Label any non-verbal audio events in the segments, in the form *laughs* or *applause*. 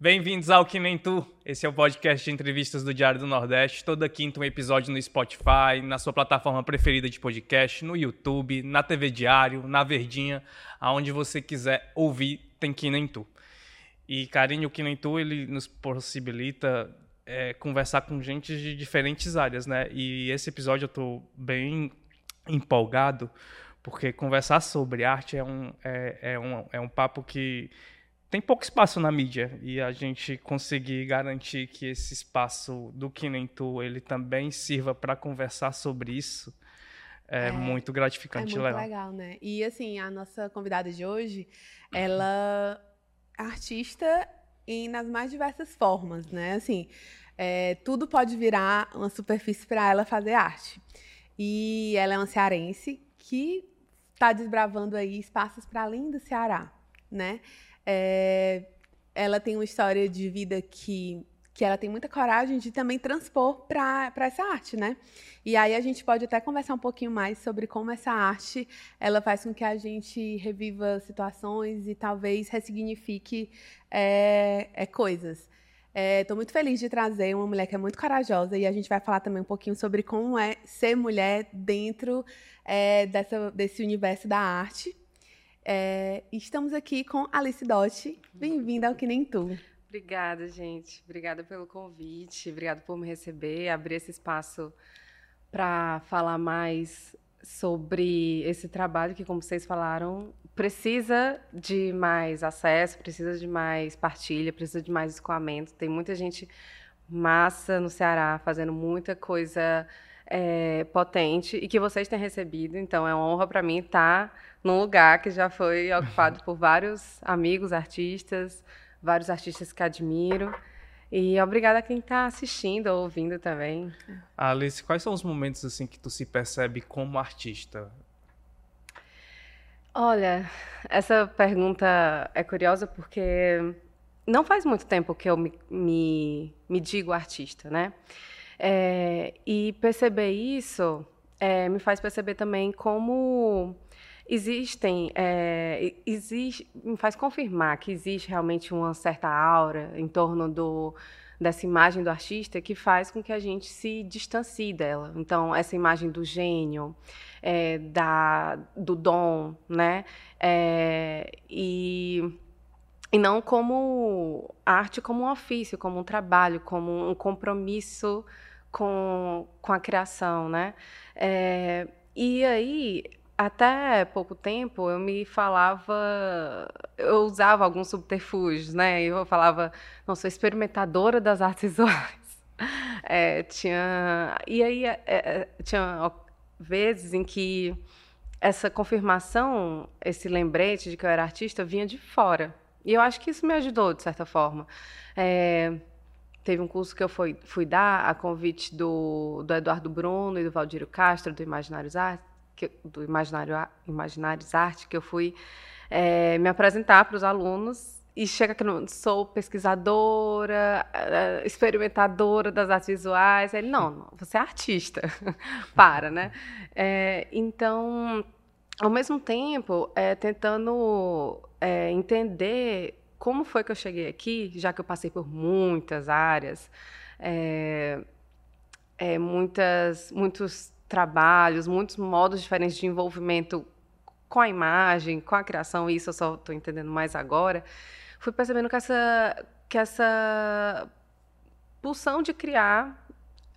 Bem-vindos ao Que Nem Tu. Esse é o podcast de entrevistas do Diário do Nordeste. Toda quinta um episódio no Spotify, na sua plataforma preferida de podcast, no YouTube, na TV Diário, na Verdinha, aonde você quiser ouvir, tem Que Nem Tu. E, carinho, o Que Nem Tu, ele nos possibilita é, conversar com gente de diferentes áreas, né? E esse episódio eu tô bem empolgado, porque conversar sobre arte é um, é, é um, é um papo que tem pouco espaço na mídia e a gente conseguir garantir que esse espaço do Que Nem Tu, ele também sirva para conversar sobre isso é, é muito gratificante. É muito legal. legal, né? E assim, a nossa convidada de hoje, ela é artista e nas mais diversas formas, né? Assim, é, tudo pode virar uma superfície para ela fazer arte. E ela é uma cearense que está desbravando aí espaços para além do Ceará, né? É, ela tem uma história de vida que, que ela tem muita coragem de também transpor para essa arte, né? E aí a gente pode até conversar um pouquinho mais sobre como essa arte ela faz com que a gente reviva situações e talvez ressignifique é, é, coisas. Estou é, muito feliz de trazer uma mulher que é muito corajosa e a gente vai falar também um pouquinho sobre como é ser mulher dentro é, dessa, desse universo da arte. É, estamos aqui com Alice Dotti. Bem-vinda ao Que Nem Tu. Obrigada, gente. Obrigada pelo convite. Obrigada por me receber, abrir esse espaço para falar mais sobre esse trabalho que, como vocês falaram, precisa de mais acesso, precisa de mais partilha, precisa de mais escoamento. Tem muita gente massa no Ceará fazendo muita coisa é, potente e que vocês têm recebido. Então, é uma honra para mim estar num lugar que já foi ocupado por vários amigos artistas, vários artistas que admiro. E obrigada a quem está assistindo ou ouvindo também. Alice, quais são os momentos assim que tu se percebe como artista? Olha, essa pergunta é curiosa porque não faz muito tempo que eu me, me, me digo artista, né? É, e perceber isso é, me faz perceber também como existem, é, existe, me faz confirmar que existe realmente uma certa aura em torno do, dessa imagem do artista que faz com que a gente se distancie dela. Então, essa imagem do gênio, é, da, do dom, né? É, e e não como arte como um ofício, como um trabalho, como um compromisso com, com a criação, né? É, e aí, até pouco tempo, eu me falava, eu usava alguns subterfúgios, né? Eu falava, não, sou experimentadora das artes *laughs* visuais. É, tinha, e aí é, é, tinha vezes em que essa confirmação, esse lembrete de que eu era artista, vinha de fora. E eu acho que isso me ajudou, de certa forma. É, teve um curso que eu fui, fui dar a convite do, do Eduardo Bruno e do Valdir Castro, do Imaginários Arte, que, do Imaginário, Imaginários Arte, que eu fui é, me apresentar para os alunos e chega aqui no, sou pesquisadora, eh, experimentadora das artes visuais. Ele, não, não você é artista. *laughs* Para, né? É, então, ao mesmo tempo, é, tentando é, entender como foi que eu cheguei aqui, já que eu passei por muitas áreas, é, é, muitas, muitos trabalhos, muitos modos diferentes de envolvimento com a imagem, com a criação, isso eu só estou entendendo mais agora, fui percebendo que essa, que essa pulsão de criar,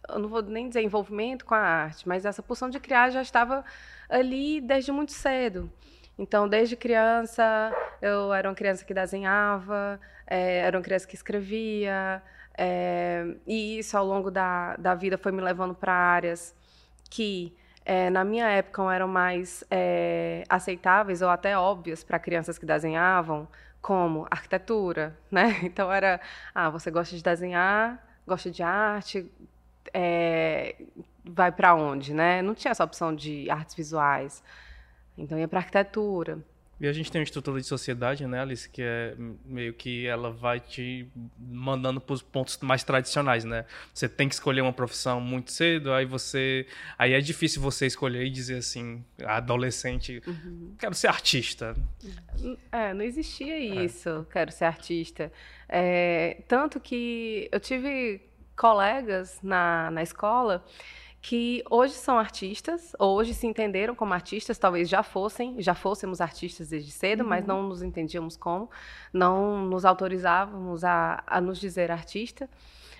eu não vou nem dizer envolvimento com a arte, mas essa pulsão de criar já estava ali desde muito cedo. Então, desde criança, eu era uma criança que desenhava, é, era uma criança que escrevia, é, e isso ao longo da, da vida foi me levando para áreas que, é, na minha época, eram mais é, aceitáveis ou até óbvias para crianças que desenhavam, como arquitetura, *laughs* né? Então era, ah, você gosta de desenhar, gosta de arte, é, vai para onde, né? Não tinha essa opção de artes visuais. Então ia para arquitetura. E a gente tem uma estrutura de sociedade, né, Alice, que é meio que ela vai te mandando para os pontos mais tradicionais, né? Você tem que escolher uma profissão muito cedo, aí você, aí é difícil você escolher e dizer assim, adolescente, uhum. quero ser artista. É, não existia é. isso, é. quero ser artista. É, tanto que eu tive colegas na, na escola que hoje são artistas, ou hoje se entenderam como artistas, talvez já fossem, já fôssemos artistas desde cedo, uhum. mas não nos entendíamos como, não nos autorizávamos a, a nos dizer artista,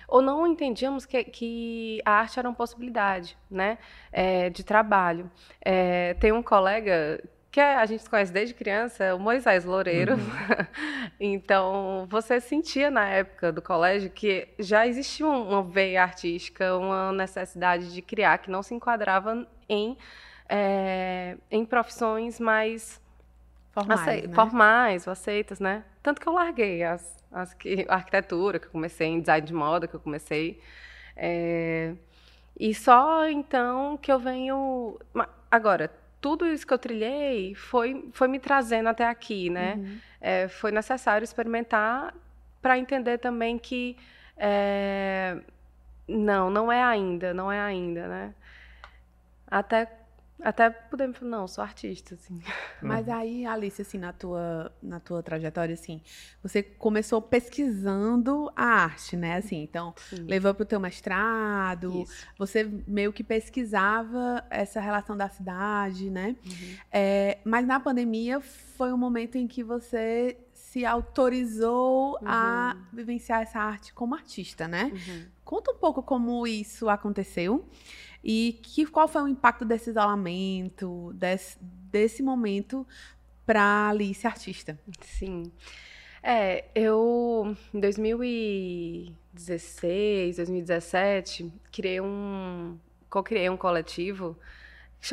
ou não entendíamos que, que a arte era uma possibilidade, né, é, de trabalho. É, tem um colega que a gente conhece desde criança, o Moisés Loureiro. Uhum. *laughs* então, você sentia na época do colégio que já existia uma veia artística, uma necessidade de criar que não se enquadrava em, é, em profissões mais formais, acei né? formais aceitas, né? Tanto que eu larguei as, as que, a arquitetura, que eu comecei em design de moda, que eu comecei. É, e só então que eu venho. Agora, tudo isso que eu trilhei foi, foi me trazendo até aqui, né? Uhum. É, foi necessário experimentar para entender também que é, não, não é ainda, não é ainda, né? Até até podemos falar, não, sou artista, assim. Mas aí, Alice, assim, na tua, na tua trajetória, assim, você começou pesquisando a arte, né? Assim, então, Sim. levou para o teu mestrado, Isso. você meio que pesquisava essa relação da cidade, né? Uhum. É, mas na pandemia foi um momento em que você se autorizou uhum. a vivenciar essa arte como artista, né? Uhum. Conta um pouco como isso aconteceu. E que, qual foi o impacto desse isolamento, desse, desse momento para Alice artista? Sim. É, eu em 2016, 2017, criei um co-criei um coletivo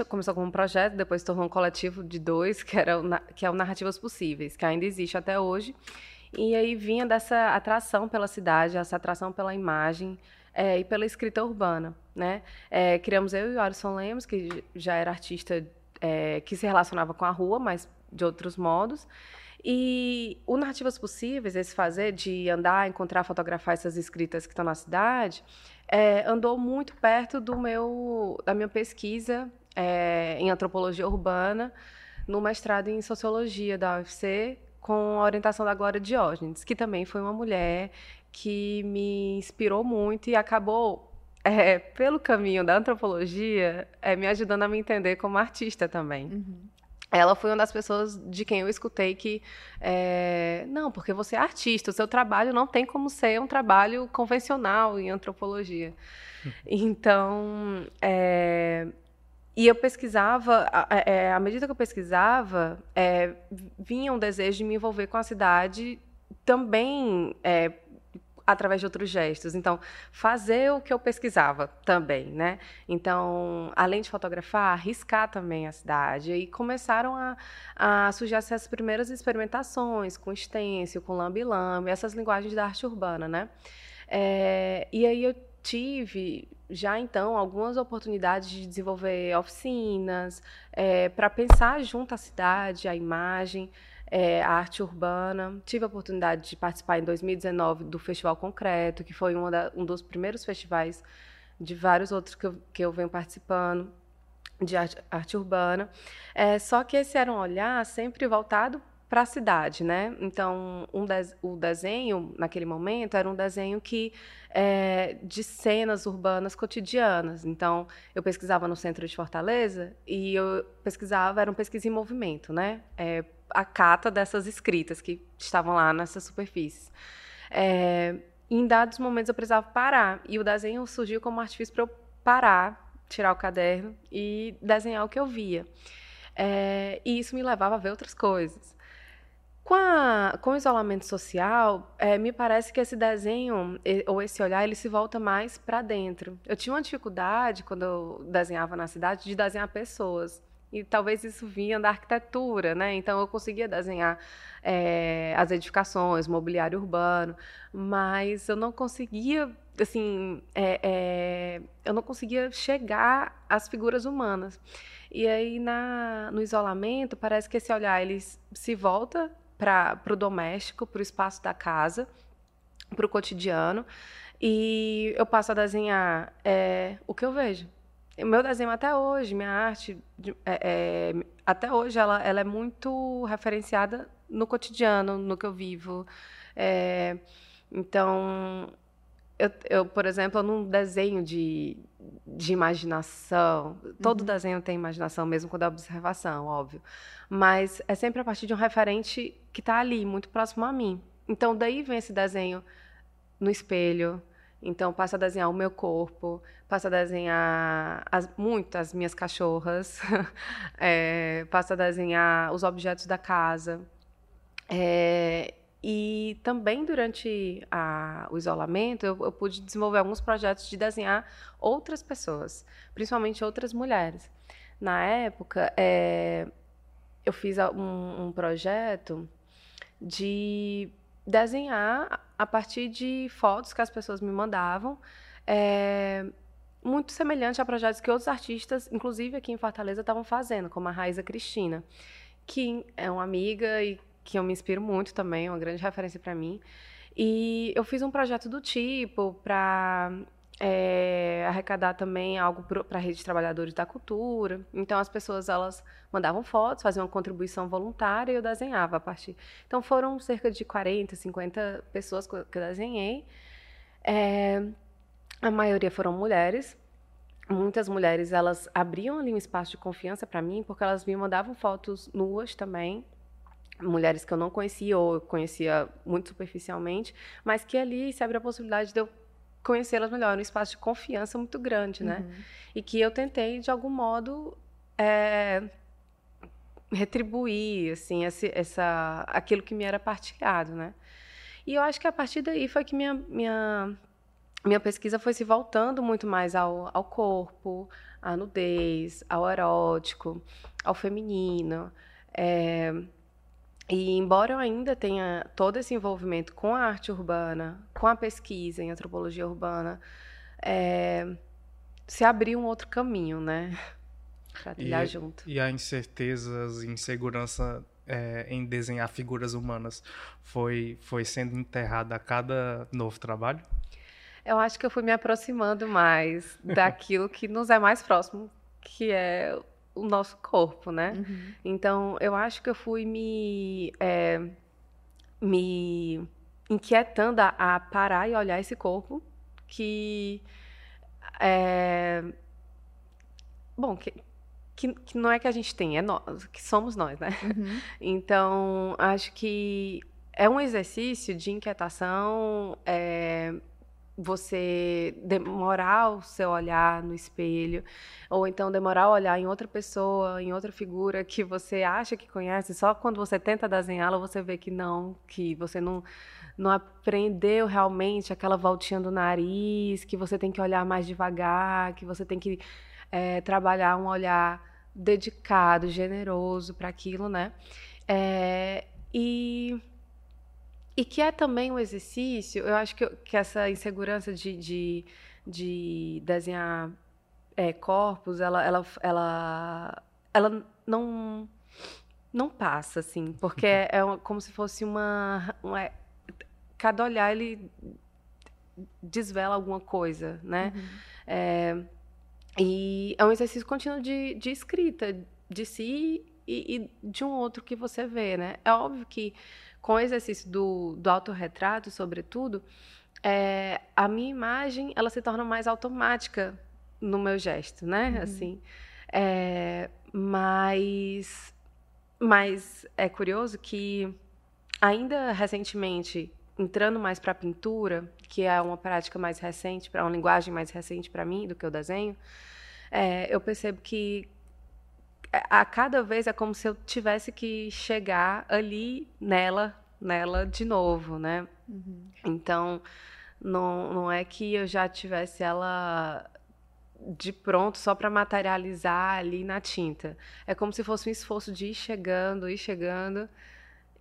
começou como um projeto, depois tornou um coletivo de dois, que era o, que é o Narrativas Possíveis, que ainda existe até hoje. E aí vinha dessa atração pela cidade, essa atração pela imagem, é, e pela escrita urbana. Né? É, criamos eu e o Alisson Lemos, que já era artista é, que se relacionava com a rua, mas de outros modos. E o Narrativas Possíveis, esse fazer de andar, encontrar, fotografar essas escritas que estão na cidade, é, andou muito perto do meu, da minha pesquisa é, em antropologia urbana, no mestrado em sociologia da UFC, com a orientação da Glória Diógenes, que também foi uma mulher que me inspirou muito e acabou, é, pelo caminho da antropologia, é, me ajudando a me entender como artista também. Uhum. Ela foi uma das pessoas de quem eu escutei que, é, não, porque você é artista, o seu trabalho não tem como ser um trabalho convencional em antropologia. Uhum. Então, é, e eu pesquisava, é, à medida que eu pesquisava, é, vinha um desejo de me envolver com a cidade também é, através de outros gestos. Então, fazer o que eu pesquisava também, né? Então, além de fotografar, arriscar também a cidade. E começaram a, a surgir essas primeiras experimentações com stencil, com lambi-lambi, essas linguagens da arte urbana, né? É, e aí eu tive já então algumas oportunidades de desenvolver oficinas é, para pensar junto à cidade, a imagem é, a arte urbana. Tive a oportunidade de participar em 2019 do Festival Concreto, que foi da, um dos primeiros festivais de vários outros que eu, que eu venho participando de arte, arte urbana. É, só que esse era um olhar sempre voltado para a cidade, né? Então, um de, o desenho naquele momento era um desenho que é, de cenas urbanas cotidianas. Então, eu pesquisava no centro de Fortaleza e eu pesquisava era um pesquisa em movimento, né? É, a cata dessas escritas que estavam lá nessas superfícies. É, em dados momentos eu precisava parar e o desenho surgiu como artifício para eu parar, tirar o caderno e desenhar o que eu via. É, e isso me levava a ver outras coisas. Com, a, com o isolamento social, é, me parece que esse desenho ou esse olhar ele se volta mais para dentro. Eu tinha uma dificuldade quando eu desenhava na cidade de desenhar pessoas e talvez isso vinha da arquitetura, né? Então eu conseguia desenhar é, as edificações, mobiliário urbano, mas eu não conseguia, assim, é, é, eu não conseguia chegar às figuras humanas. E aí na, no isolamento parece que esse olhar ele se volta para o doméstico, para o espaço da casa, para o cotidiano, e eu passo a desenhar é, o que eu vejo o meu desenho até hoje, minha arte, é, é, até hoje, ela, ela é muito referenciada no cotidiano, no que eu vivo. É, então, eu, eu, por exemplo, eu não desenho de, de imaginação. Todo uhum. desenho tem imaginação, mesmo quando é observação, óbvio. Mas é sempre a partir de um referente que está ali, muito próximo a mim. Então, daí vem esse desenho no espelho, então, passo a desenhar o meu corpo, passo a desenhar as, muito as minhas cachorras, *laughs* é, passo a desenhar os objetos da casa. É, e também durante a, o isolamento, eu, eu, pude desenvolver alguns projetos de desenhar outras pessoas, principalmente outras mulheres. Na época, é, eu fiz um, um projeto de desenhar a partir de fotos que as pessoas me mandavam. É, muito semelhante a projetos que outros artistas, inclusive aqui em Fortaleza, estavam fazendo, como a Raiza Cristina, que é uma amiga e que eu me inspiro muito também, é uma grande referência para mim. E eu fiz um projeto do tipo para é, arrecadar também algo para a rede de trabalhadores da cultura. Então as pessoas elas mandavam fotos, faziam uma contribuição voluntária e eu desenhava a partir. Então foram cerca de 40, 50 pessoas que eu desenhei. É, a maioria foram mulheres. Muitas mulheres elas abriam ali um espaço de confiança para mim porque elas me mandavam fotos nuas também mulheres que eu não conhecia ou conhecia muito superficialmente, mas que ali se abre a possibilidade de eu conhecê-las melhor, um espaço de confiança muito grande, né? Uhum. E que eu tentei, de algum modo, é, retribuir, assim, esse, essa, aquilo que me era partilhado, né? E eu acho que a partir daí foi que minha, minha, minha pesquisa foi se voltando muito mais ao, ao corpo, à nudez, ao erótico, ao feminino. É, e embora eu ainda tenha todo esse envolvimento com a arte urbana, com a pesquisa em antropologia urbana, é, se abriu um outro caminho, né? *laughs* Para trilhar e, junto. E a incertezas, insegurança é, em desenhar figuras humanas foi, foi sendo enterrada a cada novo trabalho? Eu acho que eu fui me aproximando mais daquilo que nos é mais próximo, que é o nosso corpo, né? Uhum. Então, eu acho que eu fui me, é, me inquietando a, a, parar e olhar esse corpo que é, bom que, que, que, não é que a gente tem, é nós, que somos nós, né? Uhum. *laughs* Então, acho que é um exercício de inquietação é, você demorar o seu olhar no espelho, ou então demorar a olhar em outra pessoa, em outra figura que você acha que conhece, só quando você tenta desenhá-la você vê que não, que você não não aprendeu realmente aquela voltinha do nariz, que você tem que olhar mais devagar, que você tem que é, trabalhar um olhar dedicado, generoso para aquilo, né? É, e e que é também um exercício, eu acho que, que essa insegurança de, de, de desenhar é, corpos, ela, ela, ela, ela não, não passa, assim, porque uhum. é, uma, como se fosse uma, uma, é, Cada olhar, ele desvela alguma coisa, né? Uhum. É, e é um exercício contínuo de, de escrita de si e, e de um outro que você vê, né? É óbvio que com o exercício do, do autorretrato, sobretudo, é, a minha imagem ela se torna mais automática no meu gesto, né? Uhum. Assim, é, mas, mas é curioso que ainda recentemente entrando mais para a pintura, que é uma prática mais recente, para uma linguagem mais recente para mim do que o desenho, é, eu percebo que a cada vez é como se eu tivesse que chegar ali nela, nela de novo, né? Uhum. Então, não, não é que eu já tivesse ela de pronto só para materializar ali na tinta. É como se fosse um esforço de ir chegando, ir chegando.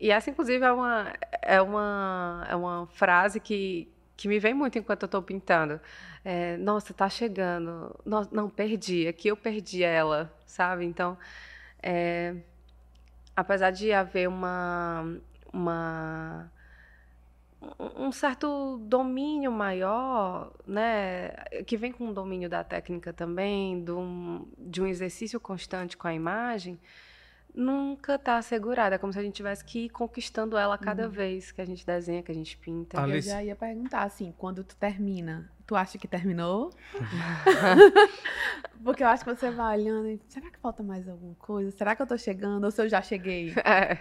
E essa, inclusive, é uma, é uma, é uma frase que, que me vem muito enquanto eu estou pintando. É, Nossa, está chegando. Não, não, perdi. Aqui eu perdi ela, sabe? Então, é, apesar de haver uma, uma um certo domínio maior, né, que vem com o domínio da técnica também, de um, de um exercício constante com a imagem, nunca está assegurada. É como se a gente tivesse que ir conquistando ela a cada uhum. vez que a gente desenha, que a gente pinta. Alice. Eu já ia perguntar, assim, quando tu termina, tu acha que terminou? *laughs* Porque eu acho que você vai olhando e, será que falta mais alguma coisa? Será que eu tô chegando? Ou se eu já cheguei? É.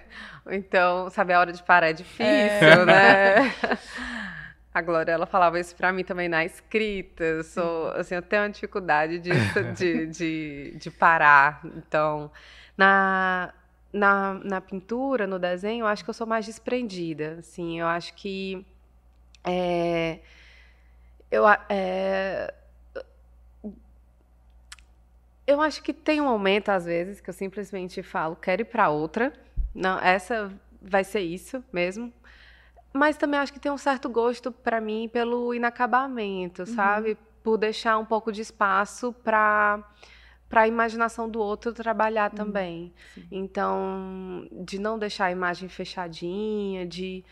Então, saber a hora de parar é difícil, é. né? *laughs* A Glória, ela falava isso para mim também na escrita. Eu sou, assim, eu tenho uma dificuldade de, *laughs* de, de, de parar. Então, na, na, na pintura, no desenho, eu acho que eu sou mais desprendida. Assim, eu acho que. É, eu, é, eu acho que tem um momento, às vezes, que eu simplesmente falo, quero ir para outra. Não, essa vai ser isso mesmo. Mas também acho que tem um certo gosto para mim pelo inacabamento, uhum. sabe? Por deixar um pouco de espaço para para a imaginação do outro trabalhar uhum. também. Sim. Então, de não deixar a imagem fechadinha, de,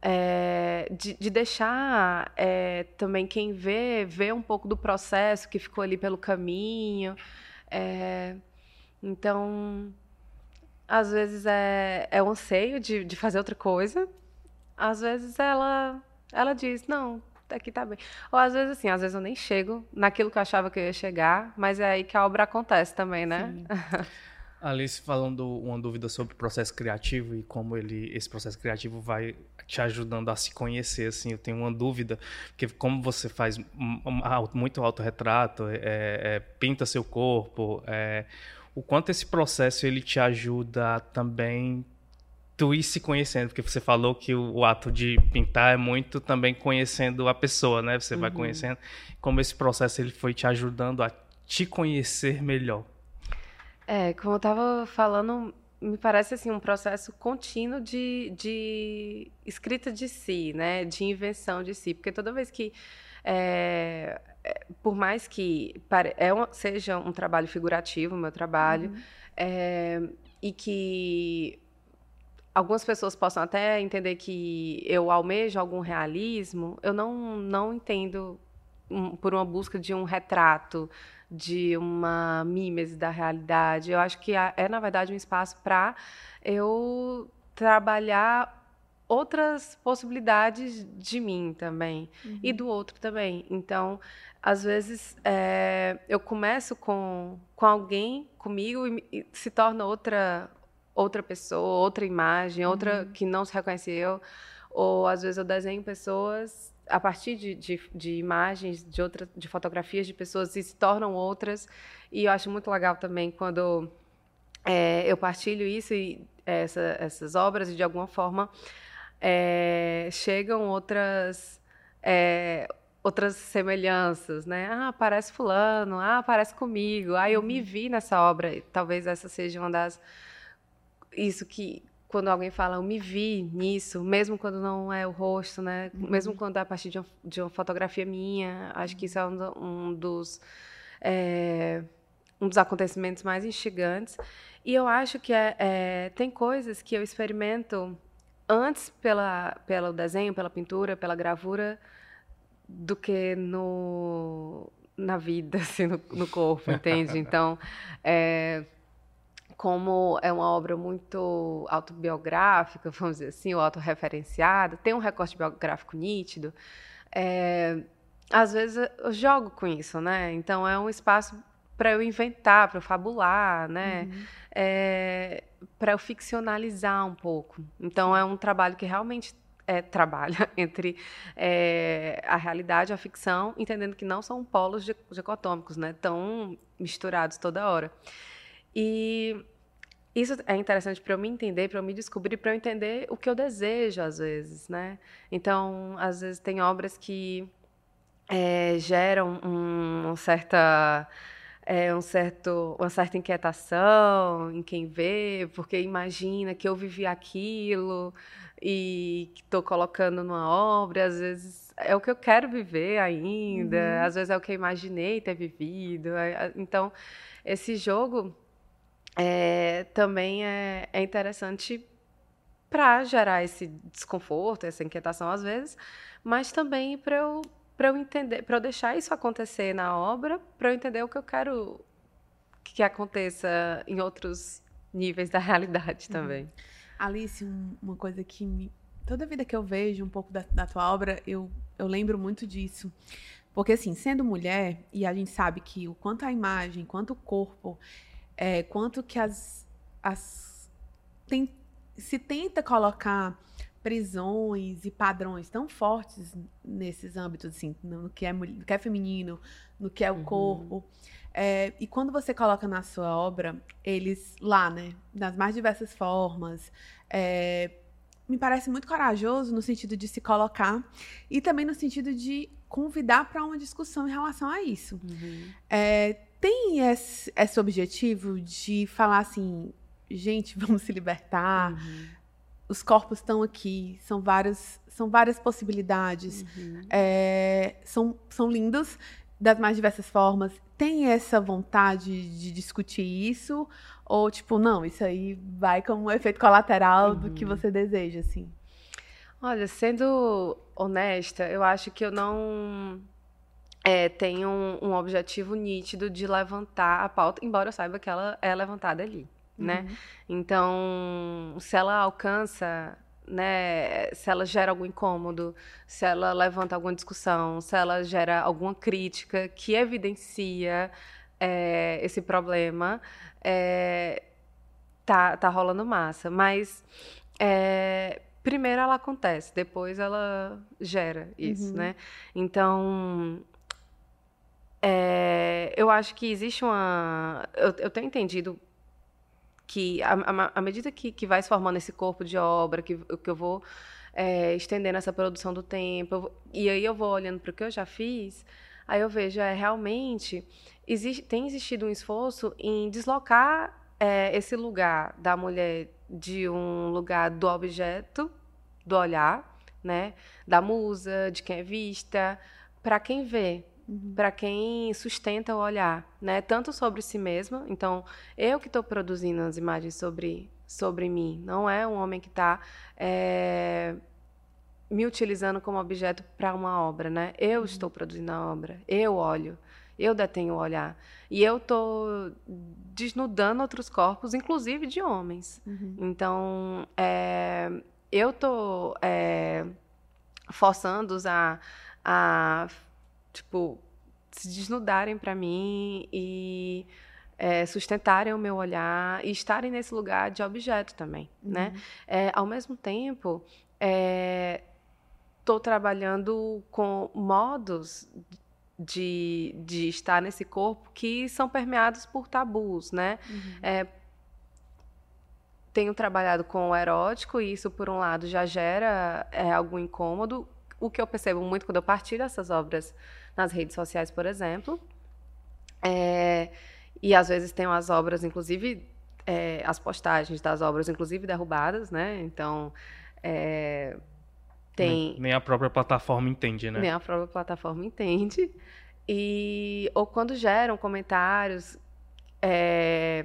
é, de, de, deixar é, também quem vê, ver um pouco do processo que ficou ali pelo caminho. É, então, às vezes é, é um anseio de, de fazer outra coisa, às vezes ela, ela diz, não, aqui tá bem. Ou às vezes assim, às vezes eu nem chego naquilo que eu achava que eu ia chegar, mas é aí que a obra acontece também, né? *laughs* Alice falando uma dúvida sobre o processo criativo e como ele esse processo criativo vai te ajudando a se conhecer assim eu tenho uma dúvida porque como você faz muito autorretrato é, é, pinta seu corpo é, o quanto esse processo ele te ajuda também tu ir se conhecendo, porque você falou que o, o, ato de pintar é muito também conhecendo a pessoa, né? Você uhum. vai conhecendo como esse processo ele foi te ajudando a te conhecer melhor. É, como eu estava falando, me parece assim um processo contínuo de, de escrita de si, né? De invenção de si, porque toda vez que é, é por mais que é um, seja um trabalho figurativo, o meu trabalho, uhum. é, e que algumas pessoas possam até entender que eu almejo algum realismo, eu não, não entendo um, por uma busca de um retrato, de uma mímese da realidade. Eu acho que é, na verdade, um espaço para eu trabalhar outras possibilidades de mim também uhum. e do outro também. Então, às vezes, é, eu começo com, com alguém comigo e, e se torna outra outra pessoa, outra imagem, outra uhum. que não se reconheceu. Ou às vezes eu desenho pessoas a partir de, de, de, imagens, de, outra, de fotografias de pessoas e se tornam outras. E eu acho muito legal também quando é, eu partilho isso e essa, essas obras e de alguma forma é, chegam outras é, outras semelhanças, né? Ah, parece fulano, ah, parece comigo, ah, eu me uhum. vi nessa obra. Talvez essa seja uma das isso que quando alguém fala, eu me vi nisso, mesmo quando não é o rosto, né? Uhum. Mesmo quando é a partir de uma, de uma fotografia minha, acho que isso é um, um dos é, um dos acontecimentos mais instigantes. E eu acho que é, é, tem coisas que eu experimento antes pela pelo desenho, pela pintura, pela gravura, do que no na vida, *laughs* assim, no, no corpo, entende? Então, é, como é uma obra muito autobiográfica, vamos dizer assim, ou autorreferenciada, tem um recorte biográfico nítido, é, às vezes eu jogo com isso, né? Então é um espaço para eu inventar, para eu fabular, né? Uhum. É, para eu ficcionalizar um pouco. Então é um trabalho que realmente é, trabalha *laughs* entre é, a realidade e a ficção, entendendo que não são polos dicotômicos, né? Tão misturados toda hora. E isso é interessante para eu me entender, para eu me descobrir, para eu entender o que eu desejo às vezes, né? Então, às vezes tem obras que é, geram um, uma certa é, um certo, uma certa inquietação em quem vê, porque imagina que eu vivi aquilo e que estou colocando numa obra, às vezes é o que eu quero viver ainda, uhum. às vezes é o que eu imaginei ter vivido. Então, esse jogo é, também é, é interessante para gerar esse desconforto, essa inquietação às vezes, mas também para eu para eu entender, para eu deixar isso acontecer na obra, para eu entender o que eu quero que aconteça em outros níveis da realidade uhum. também. Uhum. Alice, um, uma coisa que me, toda vida que eu vejo um pouco da, da tua obra, eu, eu lembro muito disso. Porque, assim, sendo mulher, e a gente sabe que o quanto a imagem, quanto o corpo, é, quanto que as. as tem, se tenta colocar prisões e padrões tão fortes nesses âmbitos, assim, no que é, no que é feminino, no que é o uhum. corpo. É, e quando você coloca na sua obra, eles lá, né, nas mais diversas formas, é, me parece muito corajoso no sentido de se colocar e também no sentido de convidar para uma discussão em relação a isso. Uhum. É, tem esse, esse, objetivo de falar assim, gente, *laughs* vamos se libertar, uhum os corpos estão aqui, são várias, são várias possibilidades, uhum. é, são, são lindos das mais diversas formas. Tem essa vontade de discutir isso? Ou, tipo, não, isso aí vai como um efeito colateral uhum. do que uhum. você deseja, assim? Olha, sendo honesta, eu acho que eu não é, tenho um, um objetivo nítido de levantar a pauta, embora eu saiba que ela é levantada ali né? Uhum. Então, se ela alcança, né, se ela gera algum incômodo, se ela levanta alguma discussão, se ela gera alguma crítica que evidencia é, esse problema, é, tá, tá rolando massa. Mas é, primeiro ela acontece, depois ela gera isso, uhum. né? Então é, eu acho que existe uma. Eu, eu tenho entendido que à medida que, que vai se formando esse corpo de obra, que, que eu vou é, estendendo essa produção do tempo, vou, e aí eu vou olhando para o que eu já fiz, aí eu vejo, é, realmente, existe, tem existido um esforço em deslocar é, esse lugar da mulher de um lugar do objeto, do olhar, né, da musa, de quem é vista, para quem vê, uhum. para quem sustenta o olhar, né? Tanto sobre si mesma, então eu que estou produzindo as imagens sobre sobre mim, não é um homem que está é, me utilizando como objeto para uma obra, né? Eu uhum. estou produzindo a obra, eu olho, eu detenho o olhar e eu estou desnudando outros corpos, inclusive de homens. Uhum. Então, é, eu estou é, forçando-os a, a tipo, se desnudarem para mim e é, sustentarem o meu olhar e estarem nesse lugar de objeto também, né? uhum. né? É, ao mesmo tempo, estou é, trabalhando com modos de, de estar nesse corpo que são permeados por tabus, né? Uhum. É, tenho trabalhado com o erótico e isso, por um lado, já gera é, algum incômodo. O que eu percebo muito quando eu partilho essas obras nas redes sociais, por exemplo. É, e às vezes tem as obras, inclusive, é, as postagens das obras, inclusive, derrubadas, né? Então, é, tem... Nem, nem, a própria plataforma entende, né? Nem a própria plataforma entende. E, ou quando geram comentários, é,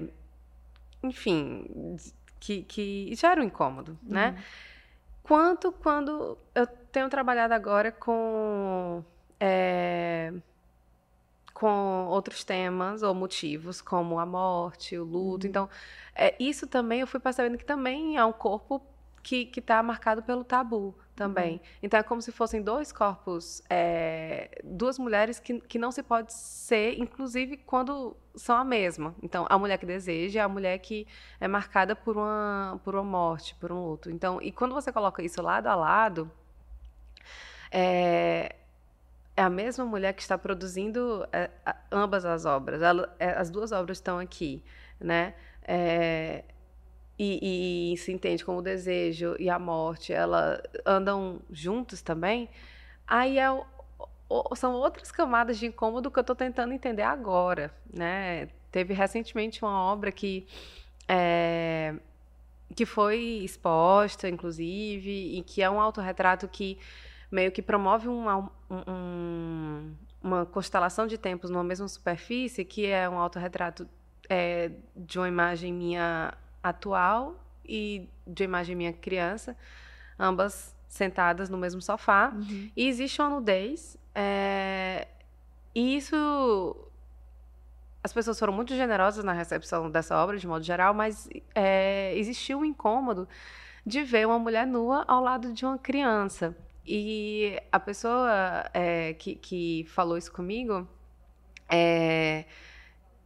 enfim, que, que geram incômodo, né? uhum. né? Quanto quando eu tenho trabalhado agora com é, com outros temas ou motivos, como a morte, o luto. Uhum. Então, é, isso também eu fui percebendo que também é um corpo que está marcado pelo tabu também. Uhum. Então, é como se fossem dois corpos, é, duas mulheres que, que não se pode ser, inclusive quando são a mesma. Então, a mulher que deseja é a mulher que é marcada por uma, por uma morte, por um luto. Então, e quando você coloca isso lado a lado, é, é a mesma mulher que está produzindo é, ambas as obras. É, as duas obras estão aqui, né? É, e, e, se entende como o desejo e a morte, ela andam juntos também. Aí é são outras camadas de incômodo que eu estou tentando entender agora, né? Teve recentemente uma obra que é, que foi exposta, inclusive, e que é um autorretrato que meio que promove uma, um, uma constelação de tempos numa mesma superfície, que é um autorretrato é, de uma imagem minha atual e de uma imagem minha criança, ambas sentadas no mesmo sofá. Uhum. E existe uma nudez. É, e isso. As pessoas foram muito generosas na recepção dessa obra, de modo geral, mas é, existiu um incômodo de ver uma mulher nua ao lado de uma criança. E a pessoa é, que, que falou isso comigo, é,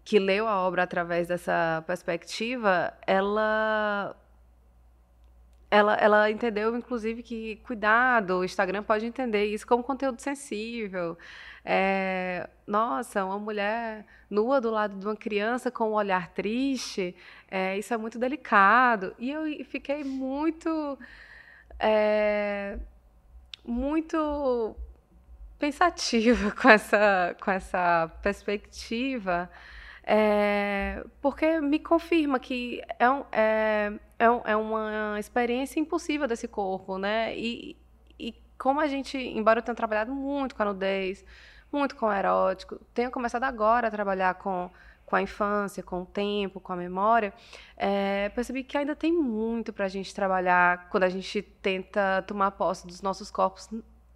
que leu a obra através dessa perspectiva, ela ela, ela entendeu, inclusive, que cuidado, o Instagram pode entender isso como conteúdo sensível. É, nossa, uma mulher nua do lado de uma criança com um olhar triste, é, isso é muito delicado. E eu fiquei muito. É, muito pensativa *laughs* com essa, com essa perspectiva. É, porque me confirma que é, um, é, é, é, uma experiência impossível desse corpo, né? E, e como a gente, embora eu tenha trabalhado muito com a nudez, muito com o erótico, tenha começado agora a trabalhar com, com a infância, com o tempo, com a memória, é, percebi que ainda tem muito para a gente trabalhar quando a gente tenta tomar posse dos nossos corpos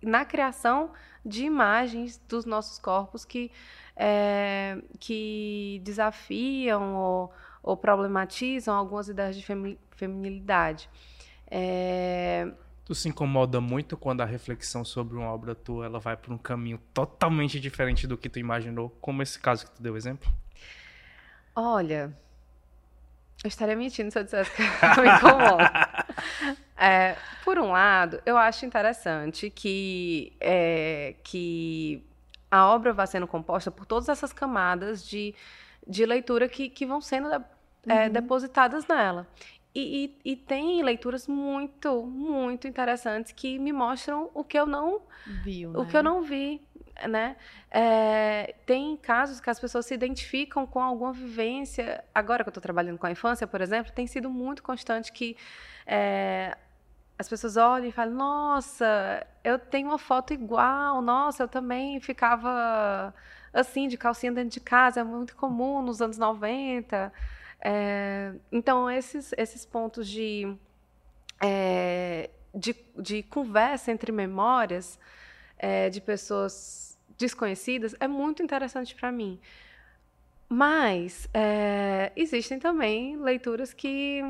na criação de imagens dos nossos corpos que é, que desafiam ou, ou, problematizam algumas ideias de femi feminilidade. É... Tu se incomoda muito quando a reflexão sobre uma obra tua ela vai por um caminho totalmente diferente do que tu imaginou, como esse caso que tu deu exemplo? Olha, eu estaria mentindo se eu dissesse que eu me incomodo. *laughs* É, por um lado, eu acho interessante que, é, que a obra vai sendo composta por todas essas camadas de, de leitura que, que vão sendo é, uhum. depositadas nela. E, e, e, tem leituras muito, muito interessantes que me mostram o que eu não vi, o que eu né? não vi, né? É, tem casos que as pessoas se identificam com alguma vivência. Agora que eu estou trabalhando com a infância, por exemplo, tem sido muito constante que é, as pessoas olham e falam: Nossa, eu tenho uma foto igual. Nossa, eu também ficava assim, de calcinha dentro de casa. É muito comum nos anos 90. É, então, esses, esses pontos de, é, de, de, conversa entre memórias é, de pessoas desconhecidas é muito interessante para mim. Mas é, existem também leituras que,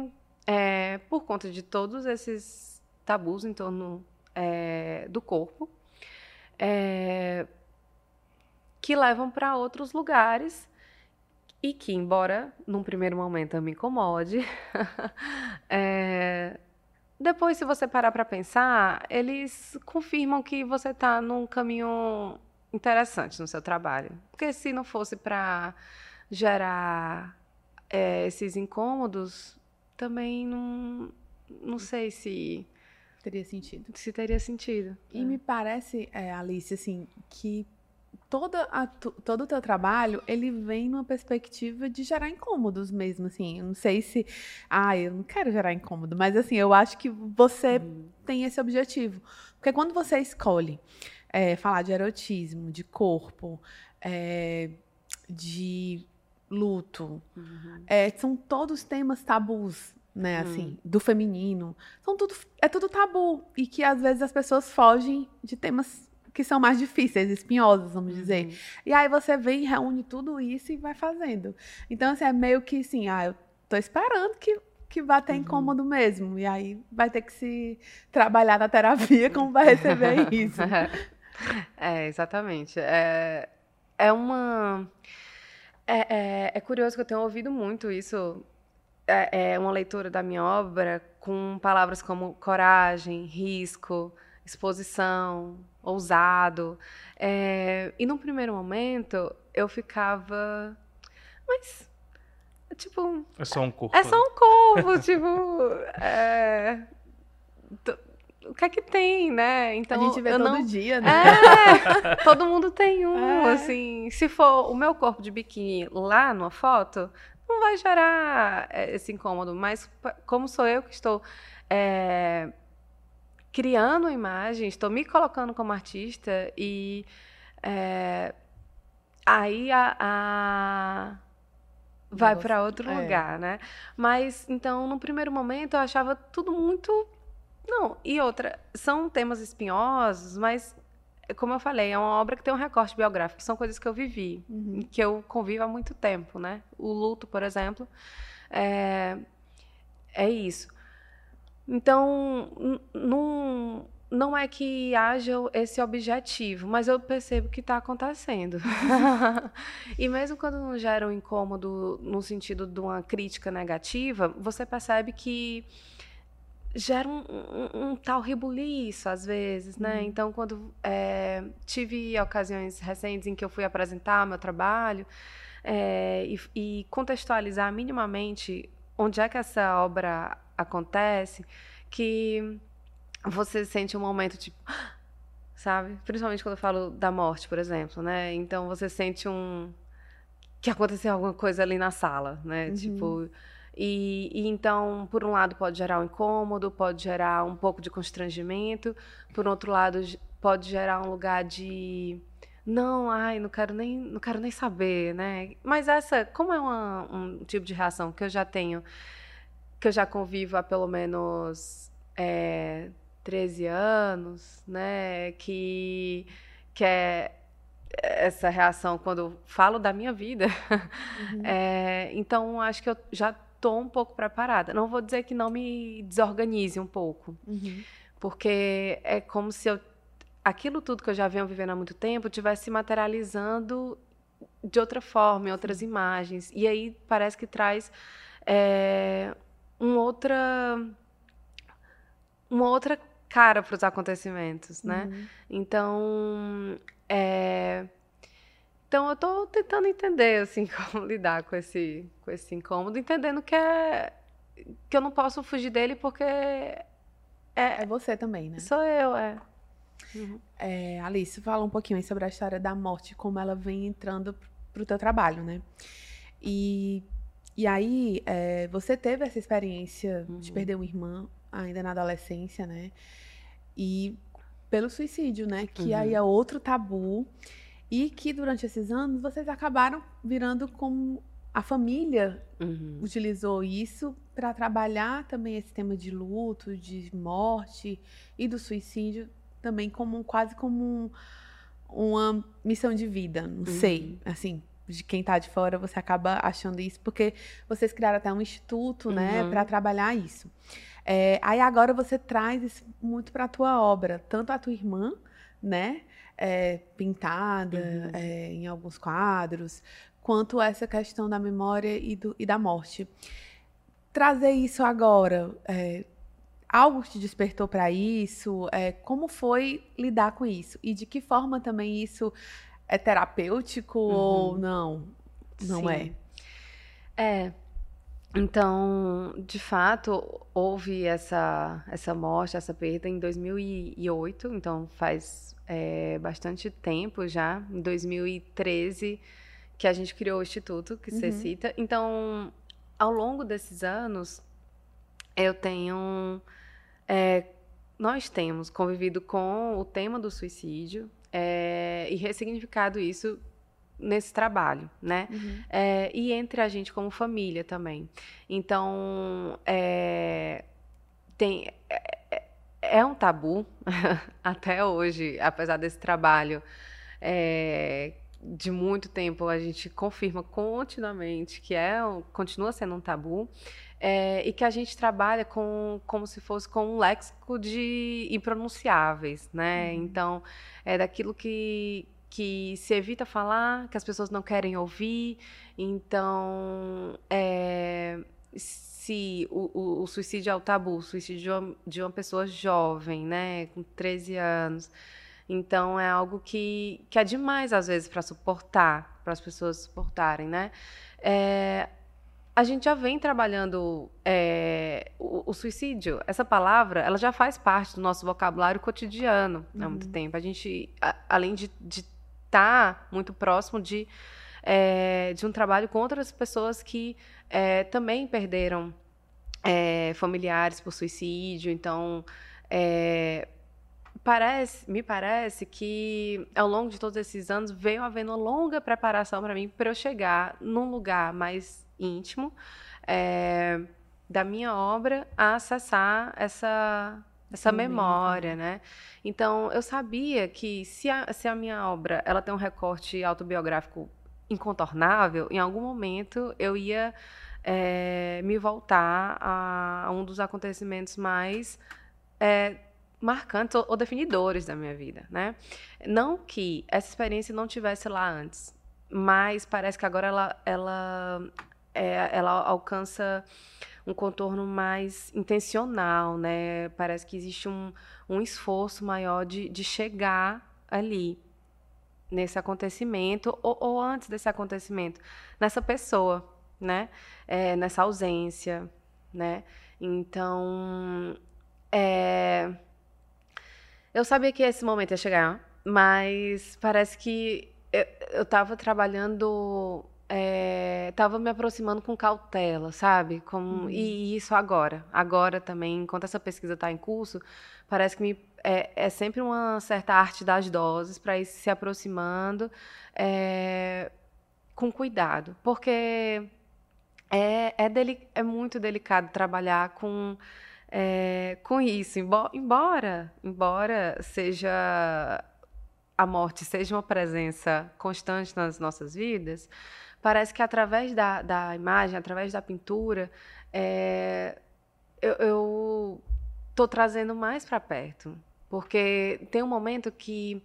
é, por conta de todos esses tabus em torno é, do corpo, é, que levam para outros lugares e que, embora num primeiro momento me incomode, *laughs* é, depois, se você parar para pensar, eles confirmam que você está num caminho interessante no seu trabalho. Porque se não fosse para gerar é, esses incômodos, também não, não sei se teria sentido. Se teria sentido. E é. me parece, é, Alice, assim, que toda a, todo o teu trabalho, ele vem numa perspectiva de gerar incômodos mesmo, assim. Eu não sei se... Ah, eu não quero gerar incômodo, mas assim, eu acho que você uhum. tem esse objetivo. Porque quando você escolhe é, falar de erotismo, de corpo, é, de luto, uhum. é, são todos temas tabus né, hum. assim, do feminino. São tudo, é tudo tabu. E que às vezes as pessoas fogem de temas que são mais difíceis, espinhosos, vamos uhum. dizer. E aí você vem, reúne tudo isso e vai fazendo. Então, assim, é meio que assim, ah, eu tô esperando que, que vá ter uhum. incômodo mesmo. E aí vai ter que se trabalhar na terapia como vai receber *laughs* isso. é, exatamente. É, é uma. É, é, é curioso que eu tenho ouvido muito isso é, é uma leitura da minha obra com palavras como coragem, risco, exposição, ousado. É, e num primeiro momento eu ficava, mas tipo é só um corpo. É só um corpo, *laughs* tipo, é, o que é que tem, né? Então, a gente vê todo não... dia, né? É, *laughs* todo mundo tem um, é. assim. Se for o meu corpo de biquíni lá numa foto, não vai gerar é, esse incômodo. Mas como sou eu que estou é, criando imagem, estou me colocando como artista e é, aí a, a vai para outro é. lugar, né? Mas então, no primeiro momento, eu achava tudo muito não. E outra, são temas espinhosos, mas como eu falei, é uma obra que tem um recorte biográfico, são coisas que eu vivi, uhum. que eu convivo há muito tempo, né? O luto, por exemplo, é, é isso. Então, não, não é que haja esse objetivo, mas eu percebo que está acontecendo. *laughs* e mesmo quando não gera um incômodo no sentido de uma crítica negativa, você percebe que gera um, um, um, tal rebuliço às vezes, né? Uhum. Então, quando é, tive ocasiões recentes em que eu fui apresentar meu trabalho é, e, e, contextualizar minimamente onde é que essa obra acontece, que você sente um momento tipo, *gasps* sabe? Principalmente quando eu falo da morte, por exemplo, né? Então você sente um que aconteceu alguma coisa ali na sala, né? Uhum. Tipo e, e, então, por um lado, pode gerar um incômodo, pode gerar um pouco de constrangimento, por outro lado, pode gerar um lugar de não, ai, não quero nem, não quero nem saber, né? Mas essa, como é uma, um tipo de reação que eu já tenho, que eu já convivo há pelo menos é, 13 anos, né? Que, que é essa reação quando falo da minha vida. Uhum. *laughs* É, então, acho que eu já estou um pouco preparada. Não vou dizer que não me desorganize um pouco, uhum. porque é como se eu, aquilo tudo que eu já venho vivendo há muito tempo tivesse se materializando de outra forma, em outras imagens. E aí parece que traz é, um outra, uma outra cara para os acontecimentos, né? Uhum. Então, é, então eu estou tentando entender assim *laughs* como lidar com esse com esse incômodo, entendendo que é que eu não posso fugir dele porque é, é você também, né? Sou eu, é. Uhum. é. Alice, fala um pouquinho sobre a história da morte, como ela vem entrando para o teu trabalho, né? E, e aí, é, você teve essa experiência uhum. de perder uma irmã ainda na adolescência, né? E pelo suicídio, né? Que uhum. aí é outro tabu. E que durante esses anos vocês acabaram virando como a família uhum. utilizou isso para trabalhar também esse tema de luto, de morte e do suicídio também como quase como um, uma missão de vida, não uhum. sei, assim, de quem está de fora você acaba achando isso porque vocês criaram até um instituto, né, uhum. para trabalhar isso. É, aí agora você traz isso muito para a tua obra, tanto a tua irmã, né, é, pintada uhum. é, em alguns quadros, quanto essa questão da memória e, do, e da morte. Trazer isso agora, é, algo te despertou para isso? É, como foi lidar com isso? E de que forma também isso é terapêutico uhum. ou não? Não Sim. é? É. Então, de fato, houve essa, essa morte, essa perda em 2008, então faz é, bastante tempo já, em 2013, que a gente criou o instituto que uhum. você cita. Então, ao longo desses anos, eu tenho. É, nós temos convivido com o tema do suicídio é, e ressignificado isso nesse trabalho, né? Uhum. É, e entre a gente como família também. Então, é, tem é um tabu *laughs* até hoje, apesar desse trabalho é, de muito tempo, a gente confirma continuamente que é, continua sendo um tabu. É, e que a gente trabalha com como se fosse com um léxico de impronunciáveis, né? Uhum. Então, é daquilo que, que se evita falar, que as pessoas não querem ouvir. Então, é, se o, o, o, suicídio é o tabu, o suicídio de uma, de uma, pessoa jovem, né, com 13 anos. Então é algo que, que é demais às vezes para suportar, para as pessoas suportarem, né? É, a gente já vem trabalhando é, o, o, suicídio. Essa palavra, ela já faz parte do nosso vocabulário cotidiano uhum. há muito tempo. A gente, a, além de estar tá muito próximo de, é, de um trabalho com outras pessoas que é, também perderam é, familiares por suicídio. Então, é, parece, me parece que ao longo de todos esses anos veio havendo uma longa preparação para mim para eu chegar num lugar mais íntimo é, da minha obra a acessar essa essa memória, né? Então eu sabia que se a, se a minha obra ela tem um recorte autobiográfico incontornável, em algum momento eu ia é, me voltar a, a, um dos acontecimentos mais é, marcantes ou, ou, definidores da minha vida, né? Não que essa experiência não tivesse lá antes, mas parece que agora ela, ela é, ela alcança um contorno mais intencional, né? Parece que existe um, um esforço maior de, de chegar ali, nesse acontecimento, ou, ou antes desse acontecimento, nessa pessoa, né? É, nessa ausência, né? Então, é... eu sabia que esse momento ia chegar, mas parece que eu estava trabalhando estava é, me aproximando com cautela, sabe? Como, uhum. e, isso agora. Agora também, enquanto essa pesquisa está em curso, parece que me, é, é, sempre uma certa arte das doses para ir se aproximando é, com cuidado. Porque é, é, deli é muito delicado trabalhar com. É, com isso, embora, embora seja a morte seja uma presença constante nas nossas vidas, parece que através da, da imagem, através da pintura, é, eu estou trazendo mais para perto. Porque tem um momento que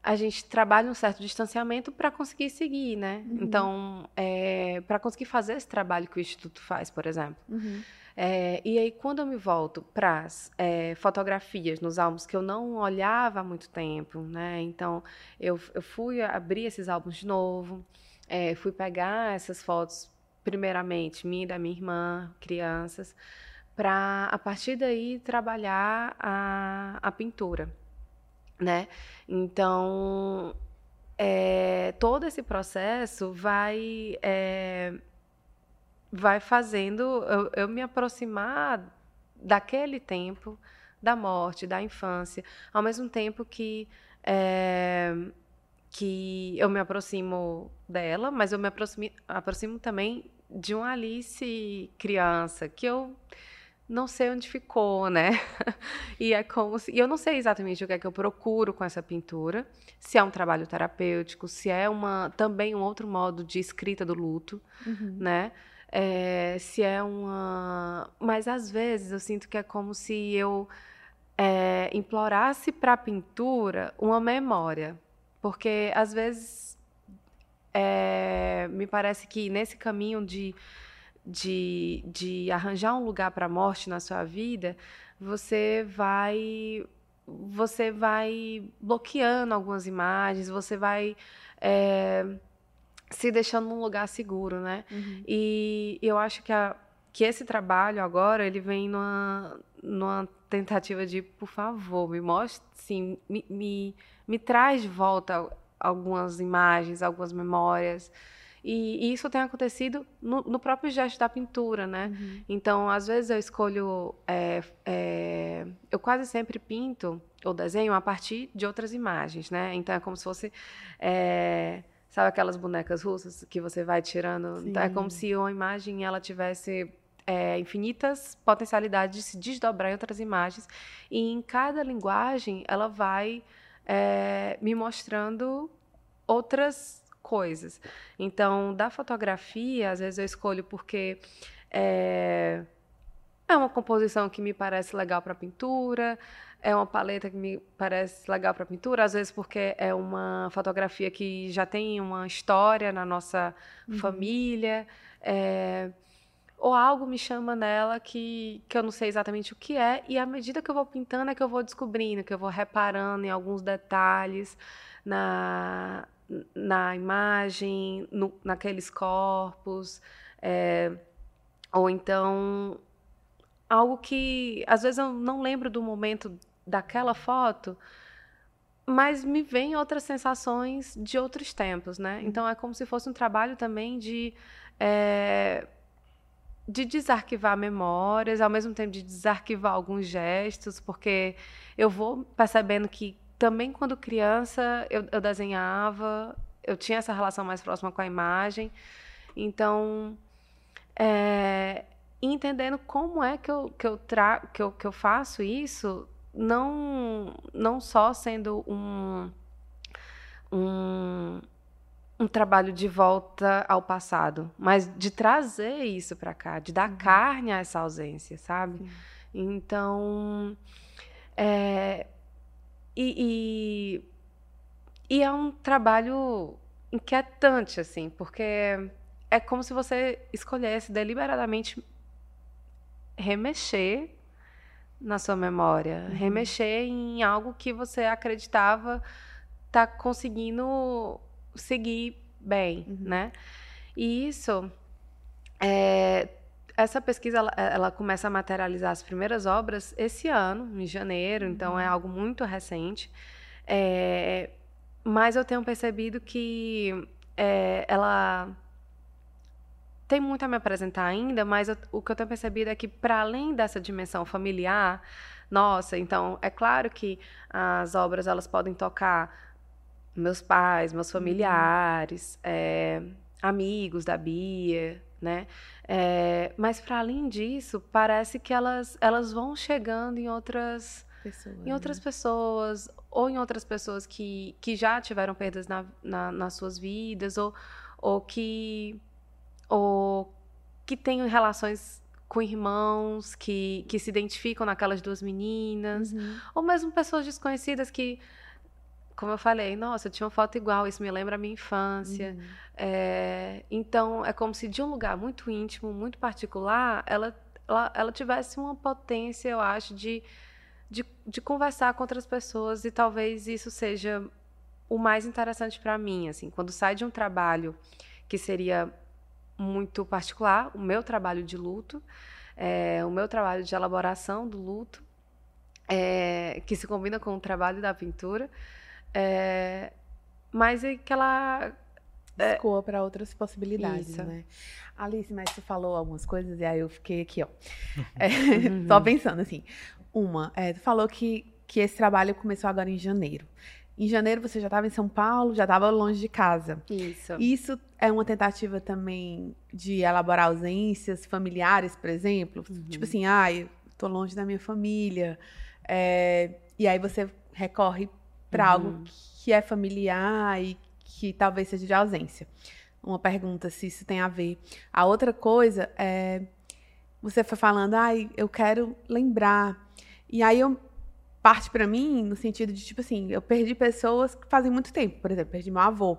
a gente trabalha um certo distanciamento para conseguir seguir, né? Uhum. Então, é, para conseguir fazer esse trabalho que o Instituto faz, por exemplo. Uhum. É, e aí, quando eu me volto para as é, fotografias nos álbuns que eu não olhava há muito tempo, né? Então, eu, eu fui abrir esses álbuns de novo, é, fui pegar essas fotos, primeiramente, minha e da minha irmã, crianças, para, a partir daí, trabalhar a, a pintura, né? Então, é, todo esse processo vai, é, vai fazendo eu, eu me aproximar daquele tempo, da morte, da infância, ao mesmo tempo que é, que eu me aproximo dela, mas eu me aproximo, aproximo também de uma Alice criança, que eu não sei onde ficou, né? *laughs* e é como se. E eu não sei exatamente o que é que eu procuro com essa pintura, se é um trabalho terapêutico, se é uma também um outro modo de escrita do luto, uhum. né? É, se é uma. Mas às vezes eu sinto que é como se eu é, implorasse para a pintura uma memória porque, às vezes, é, me parece que nesse caminho de, de, de arranjar um lugar para a morte na sua vida, você vai você vai bloqueando algumas imagens, você vai é, se deixando num lugar seguro, né? Uhum. E eu acho que, a, que esse trabalho agora ele vem numa, numa tentativa de, por favor, me mostre, sim, me, me me traz de volta algumas imagens, algumas memórias. E, e isso tem acontecido no, no, próprio gesto da pintura, né? Uhum. Então, às vezes eu escolho, é, é, eu quase sempre pinto ou desenho a partir de outras imagens, né? Então é como se fosse, é, sabe aquelas bonecas russas que você vai tirando? Então, é como se uma imagem ela tivesse é, infinitas potencialidades de se desdobrar em outras imagens e em cada linguagem ela vai é, me mostrando outras coisas. Então, da fotografia, às vezes eu escolho porque é, é uma composição que me parece legal para pintura, é uma paleta que me parece legal para pintura, às vezes porque é uma fotografia que já tem uma história na nossa uhum. família. É, ou algo me chama nela que, que eu não sei exatamente o que é, e à medida que eu vou pintando é que eu vou descobrindo, que eu vou reparando em alguns detalhes na, na imagem, no, naqueles corpos. É, ou então algo que às vezes eu não lembro do momento daquela foto, mas me vem outras sensações de outros tempos, né? Uhum. Então é como se fosse um trabalho também de é, de desarquivar memórias, ao mesmo tempo de desarquivar alguns gestos, porque eu vou percebendo que também quando criança eu, eu desenhava, eu tinha essa relação mais próxima com a imagem, então é, entendendo como é que eu, que eu, tra que eu, que eu faço isso, não, não só sendo um, um, um trabalho de volta ao passado, mas de trazer isso para cá, de dar uhum. carne a essa ausência, sabe? Então, é, e, e, e é um trabalho inquietante, assim, porque é como se você escolhesse deliberadamente remexer na sua memória, uhum. remexer em algo que você acreditava tá conseguindo seguir bem, uhum. né? E isso, é, essa pesquisa, ela, ela, começa a materializar as primeiras obras esse ano, em janeiro, uhum. então é algo muito recente. É, mas eu tenho percebido que é, ela tem muito a me apresentar ainda, mas eu, o que eu tenho percebido é que, para além dessa dimensão familiar, nossa, então, é claro que as obras elas podem tocar meus pais, meus uhum. familiares, é, amigos da Bia, né? É, mas para além disso, parece que elas, elas vão chegando em outras pessoas, em outras né? pessoas ou em outras pessoas que, que já tiveram perdas na, na, nas suas vidas ou, ou que ou que têm relações com irmãos que, que se identificam naquelas duas meninas, uhum. ou mesmo pessoas desconhecidas que, como eu falei, nossa, eu tinha uma foto igual, isso me lembra a minha infância. Uhum. É, então, é como se de um lugar muito íntimo, muito particular, ela, ela, ela tivesse uma potência, eu acho, de, de, de conversar com outras pessoas e talvez isso seja o mais interessante para mim, assim, quando sai de um trabalho que seria muito particular, o meu trabalho de luto, é, o meu trabalho de elaboração do luto, é, que se combina com o trabalho da pintura, é, mas é que ela é, escoa para outras possibilidades, Isso. né? Alice, mas você falou algumas coisas e aí eu fiquei aqui, ó, *laughs* é, uhum. só pensando assim. Uma, é, tu falou que que esse trabalho começou agora em janeiro. Em janeiro você já estava em São Paulo, já estava longe de casa. Isso. Isso é uma tentativa também de elaborar ausências familiares, por exemplo. Uhum. Tipo assim, ai, ah, tô longe da minha família. É, e aí você recorre para uhum. algo que é familiar e que talvez seja de ausência. Uma pergunta se isso tem a ver. A outra coisa é você foi falando, ai, eu quero lembrar. E aí eu parte para mim no sentido de, tipo assim, eu perdi pessoas que fazem muito tempo. Por exemplo, perdi meu avô.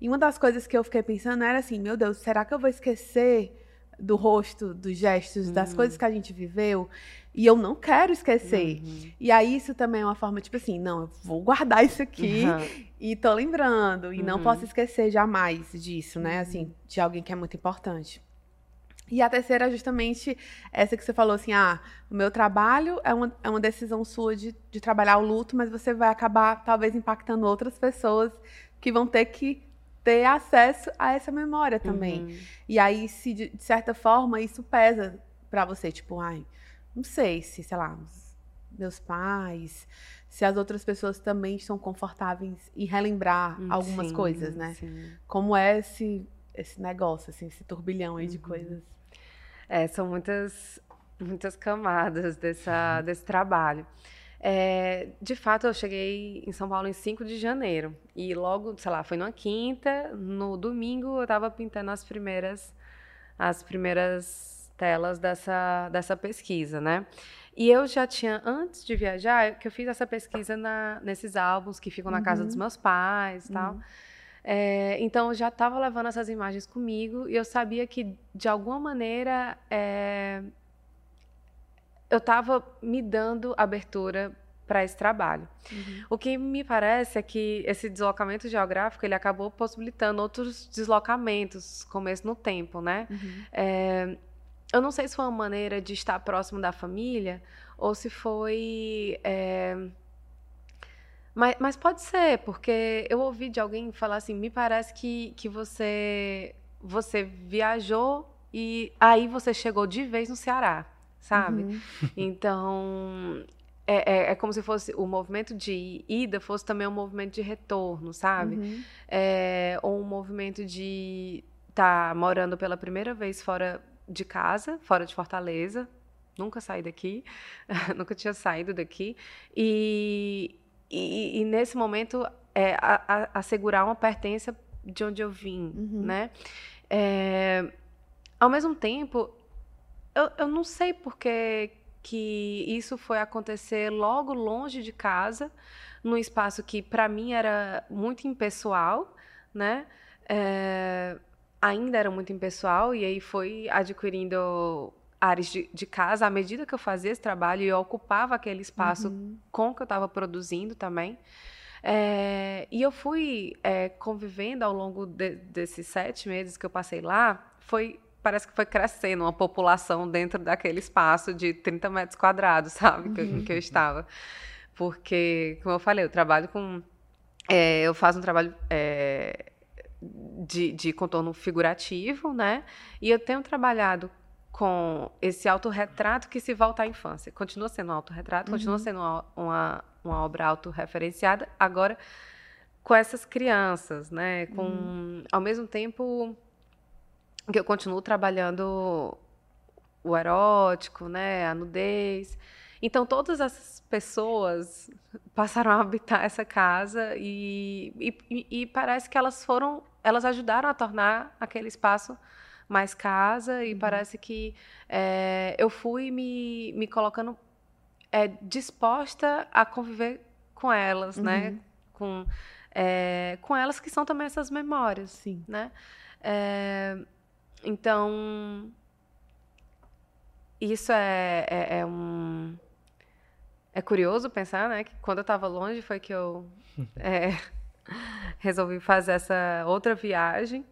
E uma das coisas que eu fiquei pensando era assim, meu Deus, será que eu vou esquecer do rosto, dos gestos, das coisas que a gente viveu? E eu não quero esquecer. Uhum. E aí isso também é uma forma, tipo assim, não, eu vou guardar isso aqui uhum. e tô lembrando. E não posso uhum. esquecer jamais disso, né? Assim, uhum. de alguém que é muito importante. E a terceira é justamente essa que você falou assim: ah, o meu trabalho é uma, é uma decisão sua de, de trabalhar o luto, mas você vai acabar talvez impactando outras pessoas que vão ter que ter acesso a essa memória também. Uhum. E aí, se de, de, certa forma isso pesa para você, tipo, ai, não sei se, sei lá, meus pais, se as outras pessoas também estão confortáveis em relembrar hum, algumas sim, coisas, né? Sim. Como é esse, esse negócio, assim, esse turbilhão aí uhum. de coisas. É, são muitas, muitas camadas dessa, desse trabalho. É, de fato, eu cheguei em São Paulo em 5 de janeiro. E logo, sei lá, foi numa quinta. No domingo, eu estava pintando as primeiras, as primeiras telas dessa, dessa pesquisa, né? E eu já tinha, antes de viajar, que eu fiz essa pesquisa na, nesses álbuns que ficam na uhum. casa dos uhum. meus pais e tal. Uhum. É, então eu já estava levando essas imagens comigo e eu sabia que de alguma maneira é, eu estava me dando abertura para esse trabalho. Uhum. O que me parece é que esse deslocamento geográfico ele acabou possibilitando outros deslocamentos, começo no tempo, né? Uhum. É, eu não sei se foi uma maneira de estar próximo da família ou se foi. É, mas, mas, pode ser, porque eu ouvi de alguém falar assim: me parece que, que você, você viajou e aí você chegou de vez no Ceará, sabe? Uhum. *laughs* Então. É, é, é, como se fosse o movimento de ida fosse também um movimento de retorno, sabe? Uhum. É, ou um movimento de estar tá morando pela primeira vez fora de casa, fora de Fortaleza. Nunca saí daqui, *laughs* nunca tinha saído daqui. E, e, e nesse momento, é, a, a, assegurar uma pertença de onde eu vim, uhum. né? É, ao mesmo tempo, eu, eu não sei porque que isso foi acontecer logo longe de casa, num espaço que para mim era muito impessoal, né? É, ainda era muito impessoal e aí foi adquirindo áreas de, de, casa à medida que eu fazia esse trabalho e eu ocupava aquele espaço uhum. com o que eu estava produzindo também. É, e eu fui é, convivendo ao longo de, desses sete meses que eu passei lá, foi parece que foi crescendo uma população dentro daquele espaço de 30 metros quadrados, sabe, que, uhum. que eu *laughs* estava. Porque, como eu falei, eu trabalho com. É, eu faço um trabalho de, de contorno figurativo, né? E eu tenho trabalhado com esse autorretrato que se volta à infância. Continua sendo um autorretrato, uhum. continua sendo uma, uma, uma obra autorreferenciada, agora com essas crianças, né? Com, uhum. Ao mesmo tempo que eu continuo trabalhando o erótico, né? A nudez. Então, todas essas pessoas passaram a habitar essa casa e, e, e, parece que elas foram, elas ajudaram a tornar aquele espaço mais casa e uhum. parece que é, eu fui me, me colocando é, disposta a conviver com elas, né? uhum. né? Com, é, com elas que são também essas memórias, Sim. né? É, então, isso é, é, é um é curioso pensar, né, que quando eu estava longe foi que eu *laughs* é, resolvi fazer essa outra viagem,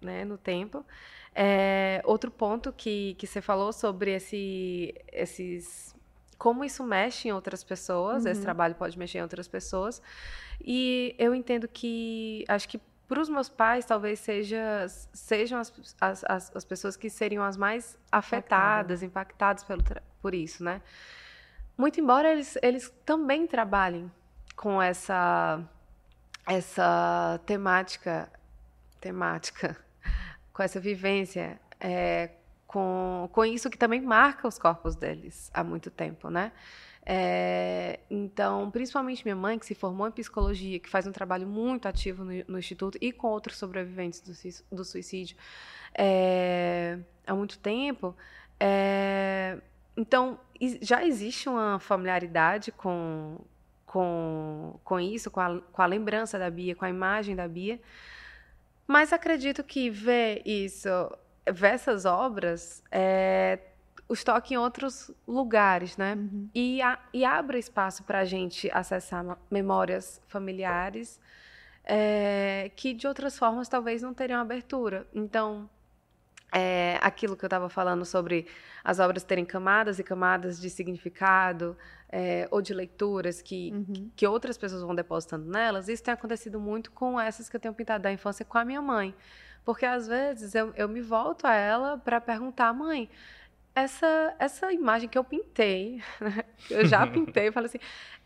né, no tempo. É, outro ponto que, que você falou sobre esse, esses como isso mexe em outras pessoas, uhum. esse trabalho pode mexer em outras pessoas. E eu entendo que acho que para os meus pais talvez seja, sejam as, as, as, as pessoas que seriam as mais afetadas, impactadas pelo, por isso, né? Muito embora eles, eles também trabalhem com essa essa temática temática *laughs* com essa vivência é, com, com isso que também marca os corpos deles há muito tempo, né? É, então, principalmente minha mãe, que se formou em psicologia, que faz um trabalho muito ativo no, no Instituto e com outros sobreviventes do, do suicídio é, há muito tempo, é, então, já existe uma familiaridade com, com, com isso, com a, com a lembrança da Bia, com a imagem da Bia. Mas acredito que ver isso, ver essas obras, é, os toque em outros lugares, né? Uhum. E, a, e abre espaço para a gente acessar memórias familiares é, que de outras formas talvez não teriam abertura. Então, é, aquilo que eu estava falando sobre as obras terem camadas e camadas de significado é, ou de leituras que, uhum. que outras pessoas vão depositando nelas, isso tem acontecido muito com essas que eu tenho pintado da infância com a minha mãe. Porque às vezes eu, eu me volto a ela para perguntar, mãe, essa, essa imagem que eu pintei, *laughs* né? eu já pintei, falei assim,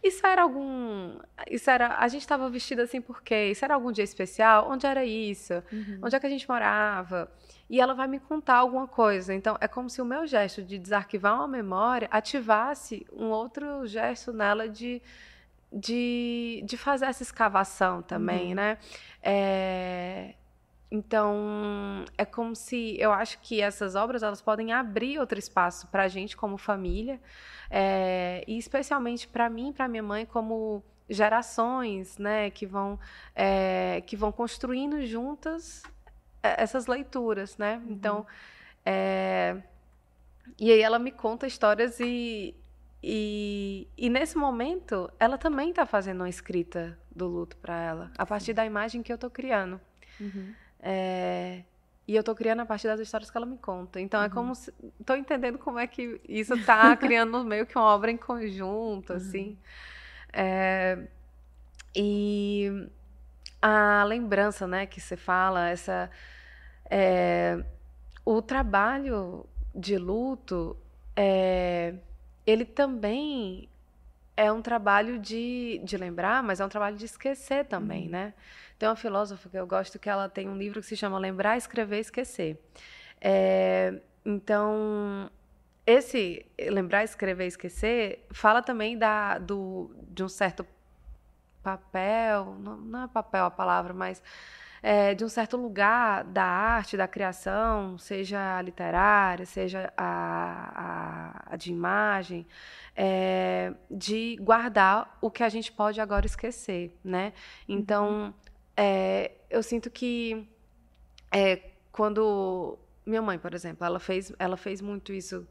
isso era algum, isso era, a gente estava vestida assim por quê? Isso era algum dia especial? Onde era isso? Uhum. Onde é que a gente morava? e ela vai me contar alguma coisa. Então, é como se o meu gesto de desarquivar uma memória ativasse um outro gesto nela de, de, de fazer essa escavação também, uhum. né? É, então, é como se eu acho que essas obras elas podem abrir outro espaço para a gente como família, é, e especialmente para mim e para minha mãe como gerações, né, que vão é, que vão construindo juntas é, essas leituras, né? Uhum. Então, é... e aí ela me conta histórias e e, e nesse momento, ela também está fazendo uma escrita do luto para ela, a partir da imagem que eu estou criando. Uhum. É, e eu estou criando a partir das histórias que ela me conta. Então é uhum. é como se. Estou entendendo como é que isso está *laughs* criando meio que uma obra em conjunto, uhum. assim. É, e a lembrança, né, que você fala, essa. É, o trabalho de luto, é, ele também é um trabalho de, de lembrar, mas é um trabalho de esquecer também, uhum. né? Tem uma filósofa que eu gosto que ela tem um livro que se chama Lembrar, Escrever, Esquecer. É, então, esse lembrar, escrever, esquecer fala também da, do, de um certo papel, não, não é papel a palavra, mas é, de um certo lugar da arte, da criação, seja a literária, seja a, a, a de imagem, é, de guardar o que a gente pode agora esquecer, né? Então, uhum. É, eu sinto que é, quando minha mãe, por exemplo, ela fez, ela fez muito isso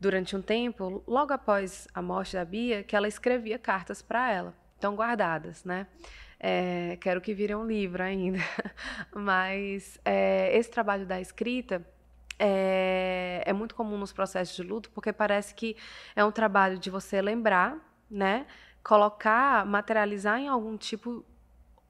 durante um tempo, logo após a morte da Bia, que ela escrevia cartas para ela, estão guardadas, né? É, quero que vire um livro ainda. *laughs* Mas é, esse trabalho da escrita é, é, muito comum nos processos de luto, porque parece que é um trabalho de você lembrar, né? Colocar, materializar em algum tipo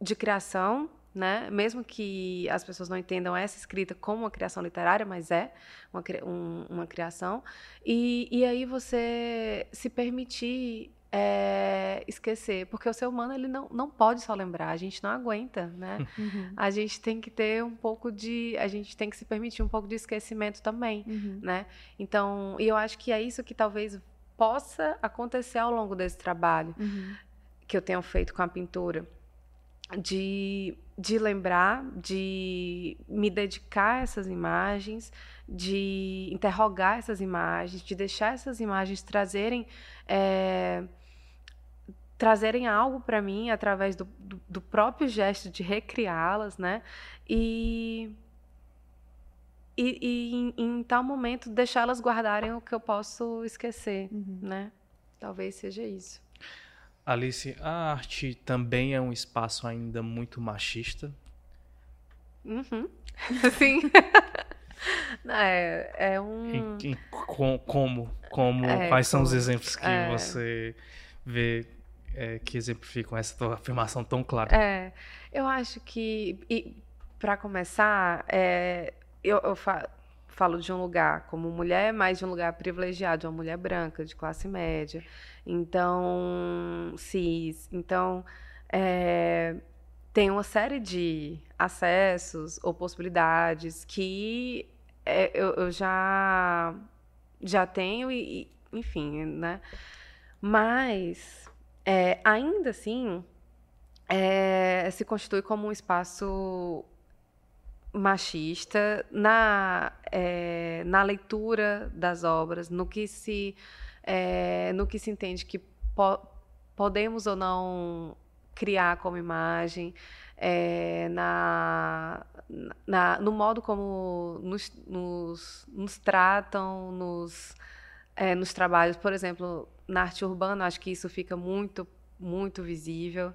de criação, né? Mesmo que as pessoas não entendam essa escrita como uma criação literária, mas é uma, um, uma criação. E, e aí você se permitir é, esquecer, porque o ser humano ele não, não pode só lembrar, a gente não aguenta, né? *laughs* Uhum. A gente tem que ter um pouco de, a gente tem que se permitir um pouco de esquecimento também, uhum. né? Então, e eu acho que é isso que talvez possa acontecer ao longo desse trabalho uhum. que eu tenho feito com a pintura, de, de lembrar, de me dedicar a essas imagens, de interrogar essas imagens, de deixar essas imagens trazerem é, trazerem algo para mim através do, do, do, próprio gesto de recriá-las, né? E, e, e em, em, tal momento deixá-las guardarem o que eu posso esquecer, uhum. né? Talvez seja isso. Alice, a arte também é um espaço ainda muito machista? Uhum. *laughs* Sim. é, é um. Com, como? Como? É, quais como, são os exemplos que é... você vê é, que exemplificam essa tua afirmação tão clara? É, eu acho que, para começar, é, eu, eu fa falo de um lugar como mulher, mas de um lugar privilegiado, de uma mulher branca, de classe média, então, cis. Então, é, tem uma série de acessos ou possibilidades que é, eu, eu, já, já tenho e, enfim, né? Mas é, ainda assim, é, se constitui como um espaço machista na, é, na leitura das obras, no que se, é, no que se entende que po podemos ou não criar como imagem, é, na, na, no modo como nos, nos, nos tratam, nos, é, nos trabalhos. Por exemplo, na arte urbana, acho que isso fica muito, muito visível.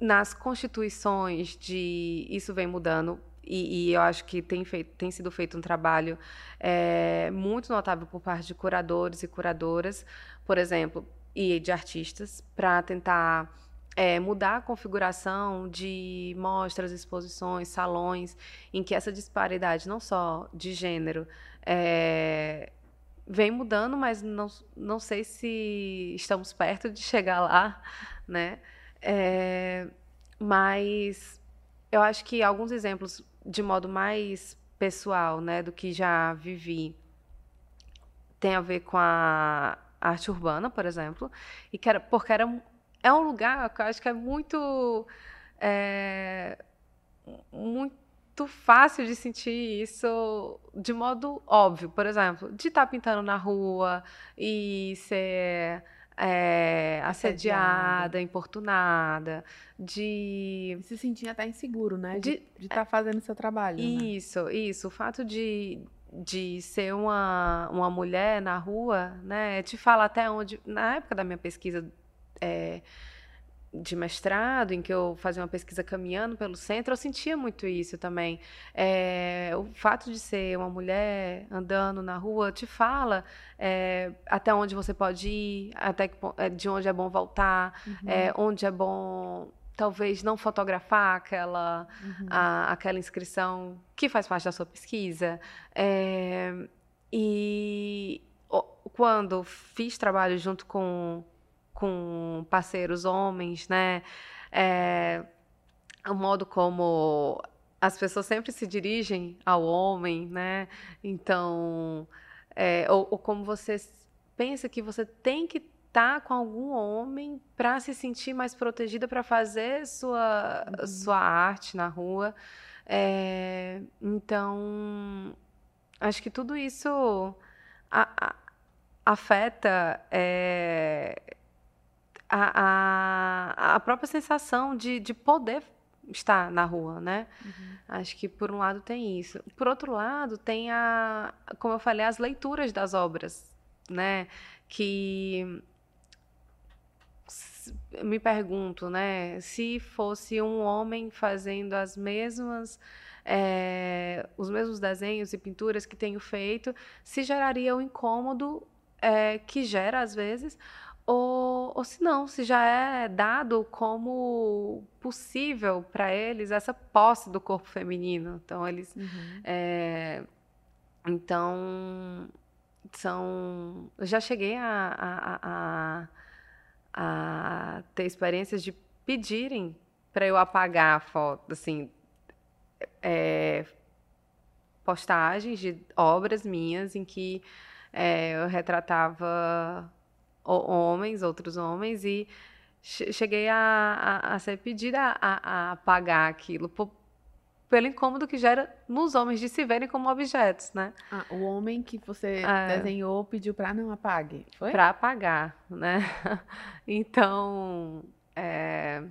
Nas constituições de isso vem mudando e, e, eu acho que tem, feito, tem sido feito um trabalho é, muito notável por parte de curadores e curadoras, por exemplo, e de artistas, para tentar é, mudar a configuração de mostras, exposições, salões, em que essa disparidade não só de gênero é, vem mudando, mas não, não sei se estamos perto de chegar lá, né? É, mas eu acho que alguns exemplos de modo mais pessoal, né, do que já vivi, tem a ver com a arte urbana, por exemplo, e que era, porque era, é um lugar que eu acho que é muito é, muito fácil de sentir isso de modo óbvio. Por exemplo, de estar tá pintando na rua e ser é, assediada, importunada, de. Se sentir até inseguro, né? De estar tá fazendo seu trabalho. Isso, né? isso. O fato de, de ser uma, uma mulher na rua, né? Te fala até onde. Na época da minha pesquisa é, de mestrado, em que eu fazia uma pesquisa caminhando pelo centro, eu sentia muito isso também. É, o fato de ser uma mulher andando na rua te fala é, até onde você pode ir, até que, é, de onde é bom voltar, uhum. É, onde é bom talvez não fotografar aquela, uhum. a, aquela inscrição que faz parte da sua pesquisa. E quando fiz trabalho junto com, com parceiros homens, né, é, o modo como as pessoas sempre se dirigem ao homem, né, então, é, ou, ou como você pensa que você tem que estar com algum homem para se sentir mais protegida para fazer sua, uhum. sua arte na rua. É, então, acho que tudo isso a, a, afeta é, a, a, a, própria sensação de, de poder estar na rua, né? Uhum. Acho que por um lado tem isso. Por outro lado, tem a, como eu falei, as leituras das obras, né? Que me pergunto, né, se fosse um homem fazendo as mesmas é, os mesmos desenhos e pinturas que tenho feito, se geraria o um incômodo é, que gera às vezes, ou, ou se não, se já é dado como possível para eles essa posse do corpo feminino. Então eles, uhum. é, então são, eu já cheguei a, a, a a ter experiências de pedirem para eu apagar a foto, assim, é, postagens de obras minhas em que é, eu retratava homens, outros homens, e cheguei a, a, a ser pedida a, a apagar aquilo por, pelo incômodo que gera nos homens de se verem como objetos, né? Ah, o homem que você é, desenhou pediu para não apague, foi? Para apagar, né? *laughs* Então, é,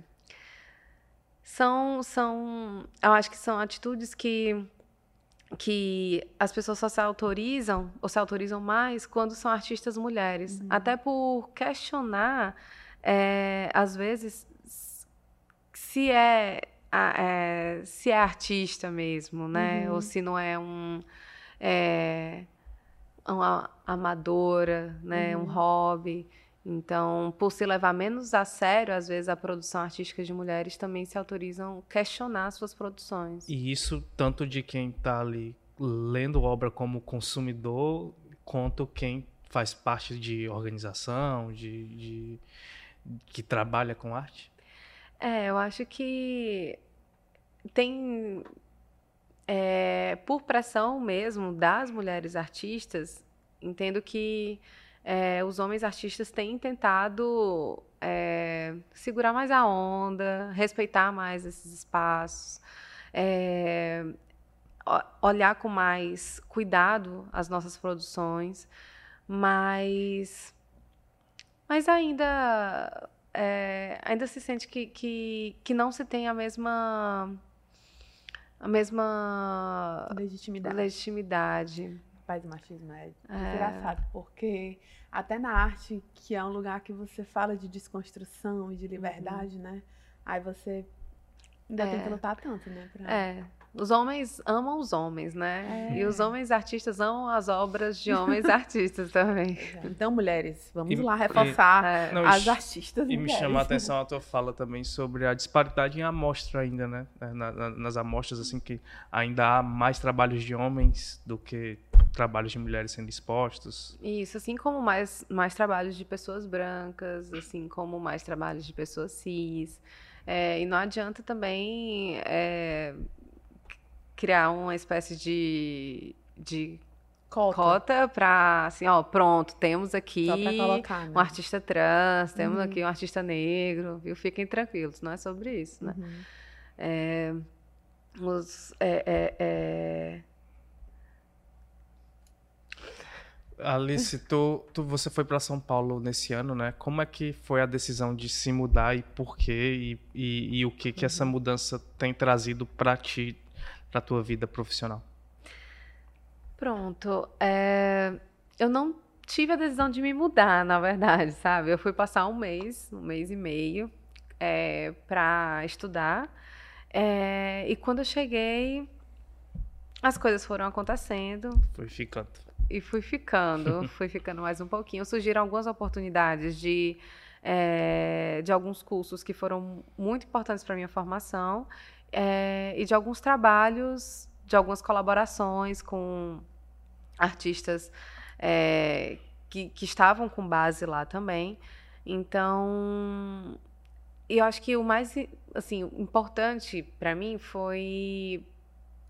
são, são, eu acho que são atitudes que que as pessoas só se autorizam ou se autorizam mais quando são artistas mulheres, uhum. até por questionar, é, às vezes, se é é, se é artista mesmo, né? Uhum. Ou se não é um é, uma amadora, né? Uhum. Um hobby. Então, por se levar menos a sério, às vezes a produção artística de mulheres também se autorizam questionar suas produções. E isso tanto de quem está ali lendo obra como consumidor, quanto quem faz parte de organização, de, de que trabalha com arte? É, eu acho que tem, é, por pressão mesmo das mulheres artistas, entendo que é, os homens artistas têm tentado é, segurar mais a onda, respeitar mais esses espaços, é, olhar com mais cuidado as nossas produções, mas, mas ainda é, ainda se sente que, que, que não se tem a mesma a mesma legitimidade. legitimidade. Rapaz, o machismo é, é engraçado, porque até na arte, que é um lugar que você fala de desconstrução e de liberdade, uhum. né? Aí você ainda é. tem que lutar tanto, né? Pra... É. Os homens amam os homens, né? É. E os homens artistas amam as obras de *laughs* homens artistas também. Então, mulheres, vamos e, lá reforçar e, não, as artistas. E mulheres. me chamar a *laughs* atenção a tua fala também sobre a disparidade em amostra ainda, né? Na, na, nas amostras, assim, que ainda há mais trabalhos de homens do que trabalhos de mulheres sendo expostos. Isso, assim como mais, mais trabalhos de pessoas brancas, assim como mais trabalhos de pessoas cis. É, e não adianta também é, criar uma espécie de, de cota, cota para assim, ó, pronto, temos aqui colocar, né? um artista trans, temos uhum. aqui um artista negro, viu? Fiquem tranquilos, não é sobre isso, né? Uhum. É, os, é, é, é... Alice, tu, tu, você foi para São Paulo nesse ano, né? Como é que foi a decisão de se mudar e por quê? E, e, e o que, que essa mudança tem trazido para ti para a tua vida profissional? Pronto. É, eu não tive a decisão de me mudar, na verdade, *laughs* sabe? Eu fui passar um mês, um mês e meio, é, para estudar. É, e quando eu cheguei, as coisas foram acontecendo. Foi ficando. E fui ficando, *laughs* fui ficando mais um pouquinho. Surgiram algumas oportunidades de, é, de alguns cursos que foram muito importantes para minha formação é, e de alguns trabalhos, de algumas colaborações com artistas é, que, que estavam com base lá também. Então, eu acho que o mais assim importante para mim foi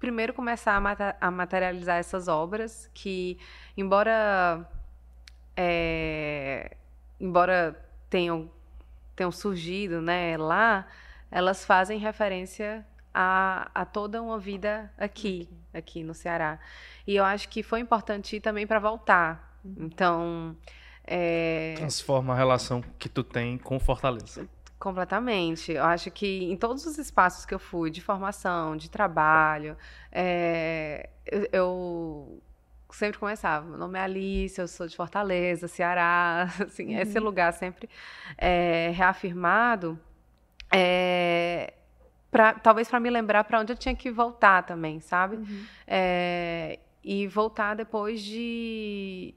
primeiro começar a, materializar essas obras que, embora é, embora tenham tenham surgido, né, lá, elas fazem referência a, a toda uma vida aqui, aqui no Ceará. E eu acho que foi importante também para voltar. Uhum. Então, é... transforma a relação que tu tem com Fortaleza. Completamente. Eu acho que em todos os espaços que eu fui, de formação, de trabalho, é, eu, eu, sempre começava. Meu nome é Alice, eu sou de Fortaleza, Ceará. *laughs* Assim, uhum. Esse lugar sempre é, reafirmado, é, pra, talvez para me lembrar para onde eu tinha que voltar também, sabe? Uhum. É, e voltar depois de,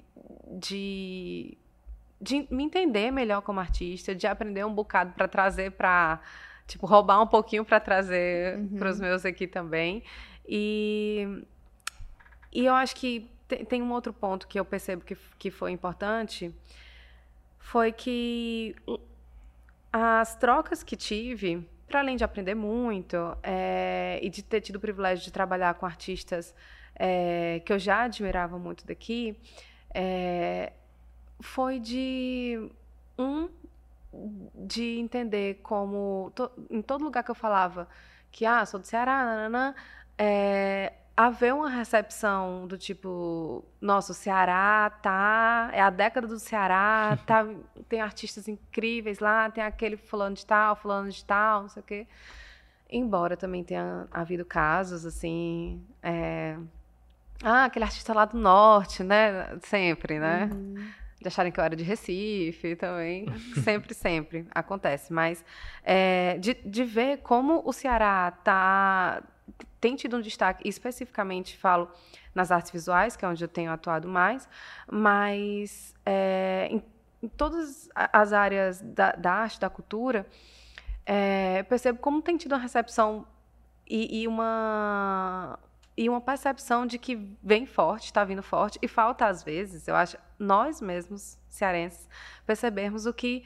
de de me entender melhor como artista, de aprender um bocado para trazer para tipo roubar um pouquinho para trazer uhum. para os meus aqui também. E e eu acho que tem, tem, um outro ponto que eu percebo que, que foi importante foi que as trocas que tive, para além de aprender muito é, e de ter tido o privilégio de trabalhar com artistas é, que eu já admirava muito daqui, é, foi de um de entender como to, em todo lugar que eu falava que ah sou do Ceará, nanana, é, haver uma recepção do tipo nossa o Ceará tá é a década do Ceará tá *laughs* tem artistas incríveis lá tem aquele fulano de tal fulano de tal não sei o quê. Embora também tenha havido casos assim é, ah aquele artista lá do norte né sempre né? Uhum de acharem que eu era de Recife também. *laughs* sempre, sempre acontece. Mas é, de, de ver como o Ceará tá, tem tido um destaque, especificamente falo nas artes visuais, que é onde eu tenho atuado mais, mas é, em, em, todas as áreas da, da arte, da cultura, é, percebo como tem tido uma recepção e, e uma e uma percepção de que vem forte, está vindo forte, e falta às vezes, eu acho, nós mesmos, cearenses, percebermos o que,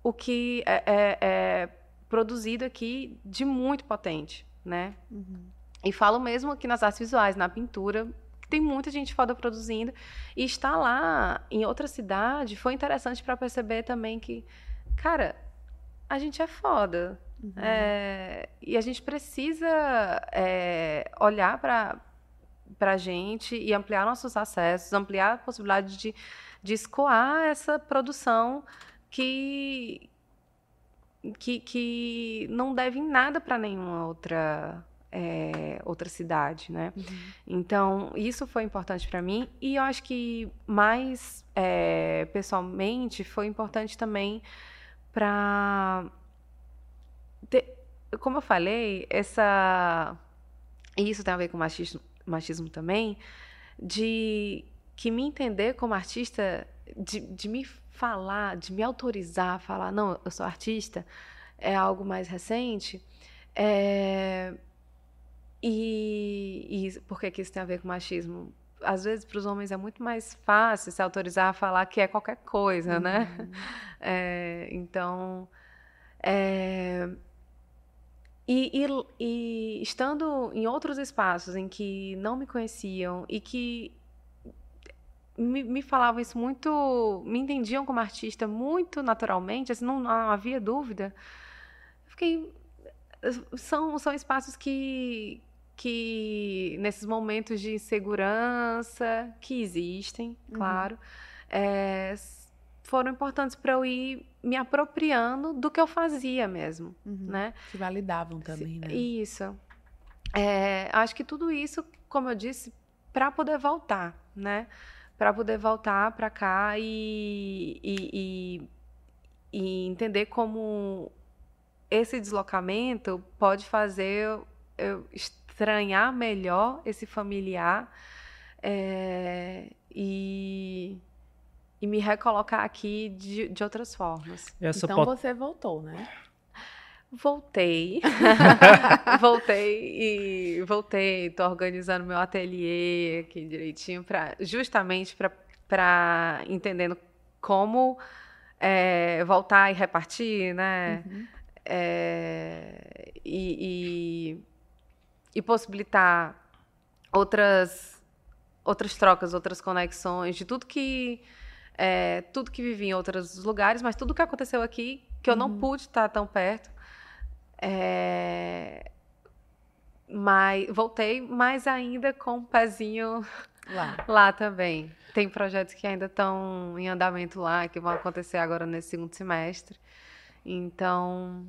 o que é, é, é produzido aqui de muito potente, né? Uhum. E falo mesmo aqui nas artes visuais, na pintura, tem muita gente foda produzindo, e estar lá em outra cidade foi interessante para perceber também que, cara, a gente é foda, Uhum. É, e a gente precisa é, olhar para a gente e ampliar nossos acessos, ampliar a possibilidade de, de escoar essa produção que, que, que não deve nada para nenhuma outra é, outra cidade, né? Uhum. Então isso foi importante para mim e eu acho que mais é, pessoalmente foi importante também para como eu falei, essa isso tem a ver com machismo, machismo também, de que me entender como artista, de, de me falar, de me autorizar a falar, não, eu sou artista, é algo mais recente. É, e, e por que, que isso tem a ver com machismo? Às vezes, para os homens é muito mais fácil se autorizar a falar que é qualquer coisa, né? uhum. *laughs* É, então, é, e, e, e, estando em outros espaços em que não me conheciam e que me, me, falavam isso muito, me entendiam como artista muito naturalmente, assim, não, não havia dúvida, fiquei. São, são espaços que, que, nesses momentos de insegurança, que existem, uhum. claro, é, foram importantes para eu ir me apropriando do que eu fazia mesmo, uhum. né? Se validavam também, né? Isso. É, acho que tudo isso, como eu disse, para poder voltar, né? Para poder voltar para cá e, e, e, e entender como esse deslocamento pode fazer eu estranhar melhor esse familiar é, e, e me recolocar aqui de, de outras formas. Essa então pot... você voltou, né? Voltei. *laughs* voltei e voltei, tô organizando meu ateliê aqui direitinho para justamente para entendendo como é, voltar e repartir, né? Uhum. É, e, e, e possibilitar outras outras trocas, outras conexões, de tudo que é, tudo que vivi em outros lugares, mas tudo que aconteceu aqui que eu uhum. não pude estar tão perto. É, mas voltei, mas ainda com um pezinho lá. *laughs* lá também. Tem projetos que ainda estão em andamento lá, que vão acontecer agora nesse segundo semestre. Então,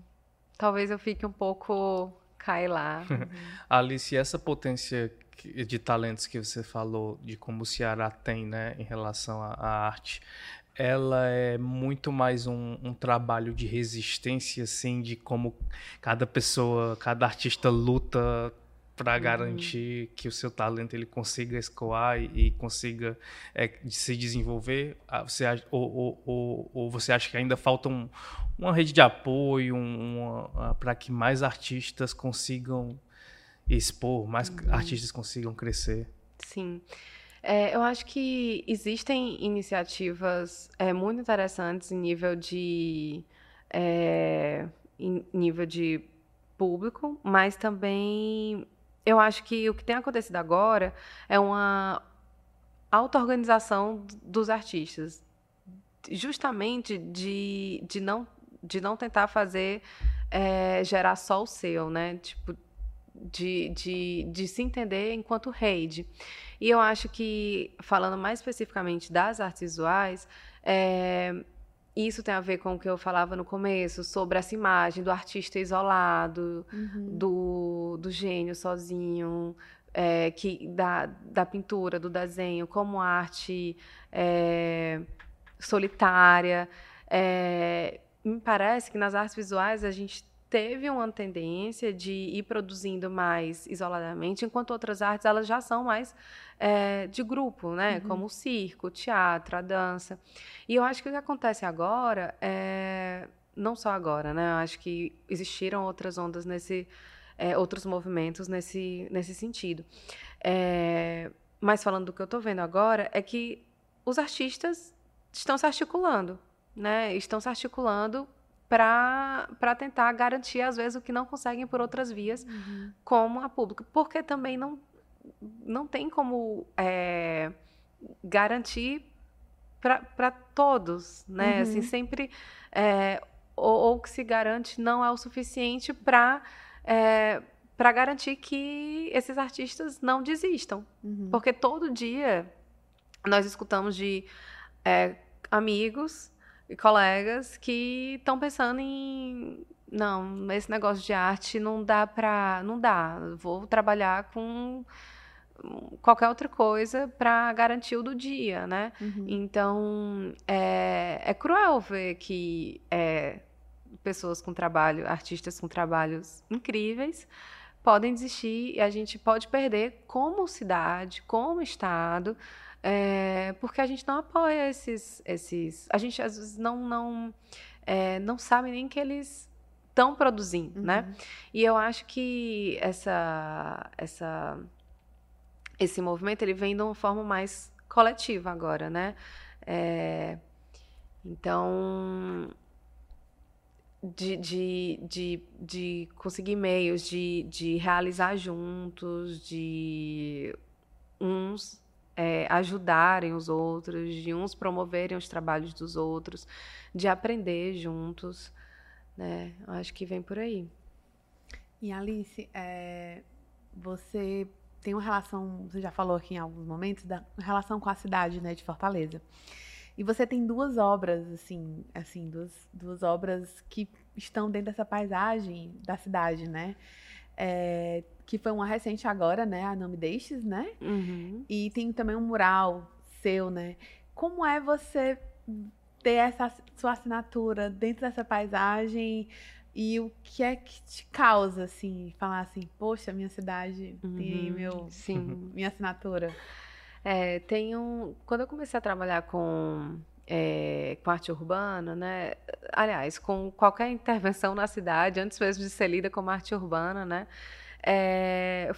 talvez eu fique um pouco cai lá. *laughs* Alice, essa potência de talentos que você falou, de como o Ceará tem, né, em relação à, arte, ela é muito mais um, um, trabalho de resistência, assim, de como cada pessoa, cada artista luta para uhum. garantir que o seu talento ele consiga escoar e, e consiga é, se desenvolver? Ah, você, ou, ou, ou, ou, você acha que ainda falta um, uma rede de apoio um, para que mais artistas consigam expor, mais uhum. artistas consigam crescer? Sim. É, eu acho que existem iniciativas é, muito interessantes em nível de é, em nível de público, mas também eu acho que o que tem acontecido agora é uma auto-organização dos artistas, justamente de, de, não, de não tentar fazer é, gerar só o seu, né? Tipo, de, de, de se entender enquanto rede. E eu acho que, falando mais especificamente das artes visuais, é, isso tem a ver com o que eu falava no começo, sobre essa imagem do artista isolado, uhum. do, do gênio sozinho, é, que, da, da pintura, do desenho, como arte é, solitária. É, me parece que nas artes visuais a gente teve uma tendência de ir produzindo mais isoladamente, enquanto outras artes elas já são mais é, de grupo, né? Uhum. Como o circo, o teatro, a dança. E eu acho que o que acontece agora é não só agora, né? Eu acho que existiram outras ondas nesse, é, outros movimentos nesse nesse sentido. É, mas falando do que eu estou vendo agora é que os artistas estão se articulando, né? Estão se articulando para tentar garantir, às vezes, o que não conseguem por outras vias, uhum. como a pública. Porque também não, não tem como é, garantir para todos, né? Uhum. Assim, sempre... É, ou, o que se garante não é o suficiente para... É, para garantir que esses artistas não desistam. Uhum. Porque todo dia nós escutamos de é, amigos colegas que estão pensando em não, esse negócio de arte não dá para, não dá. Vou trabalhar com qualquer outra coisa para garantir o do dia, né? Uhum. Então é, é cruel ver que é, pessoas com trabalho, artistas com trabalhos incríveis podem desistir e a gente pode perder como cidade, como estado, é, porque a gente não apoia esses, esses. A gente às vezes não, não, é, não sabe nem que eles estão produzindo, né? uhum. né? E eu acho que essa, essa, esse movimento ele vem de uma forma mais coletiva agora, né? É, então, de, de, de, de conseguir meios, de, de realizar juntos, de uns é, ajudarem os outros, de uns promoverem os trabalhos dos outros, de aprender juntos. Né? Acho que vem por aí. E Alice, é, você tem uma relação, você já falou aqui em alguns momentos, da relação com a cidade né, de Fortaleza. E você tem duas obras, assim, assim duas, duas obras que estão dentro dessa paisagem da cidade, né? É, que foi uma recente agora, né? A Nome Deixes, né? Uhum. E tem também um mural seu, né? Como é você ter essa sua assinatura dentro dessa paisagem e o que é que te causa, assim, falar assim, poxa, minha cidade tem Uhum, meu, Sim. *laughs* minha assinatura. É, tem um, quando eu comecei a trabalhar com, é, com arte urbana, né? Aliás, com qualquer intervenção na cidade, antes mesmo de ser lida como arte urbana, né? é,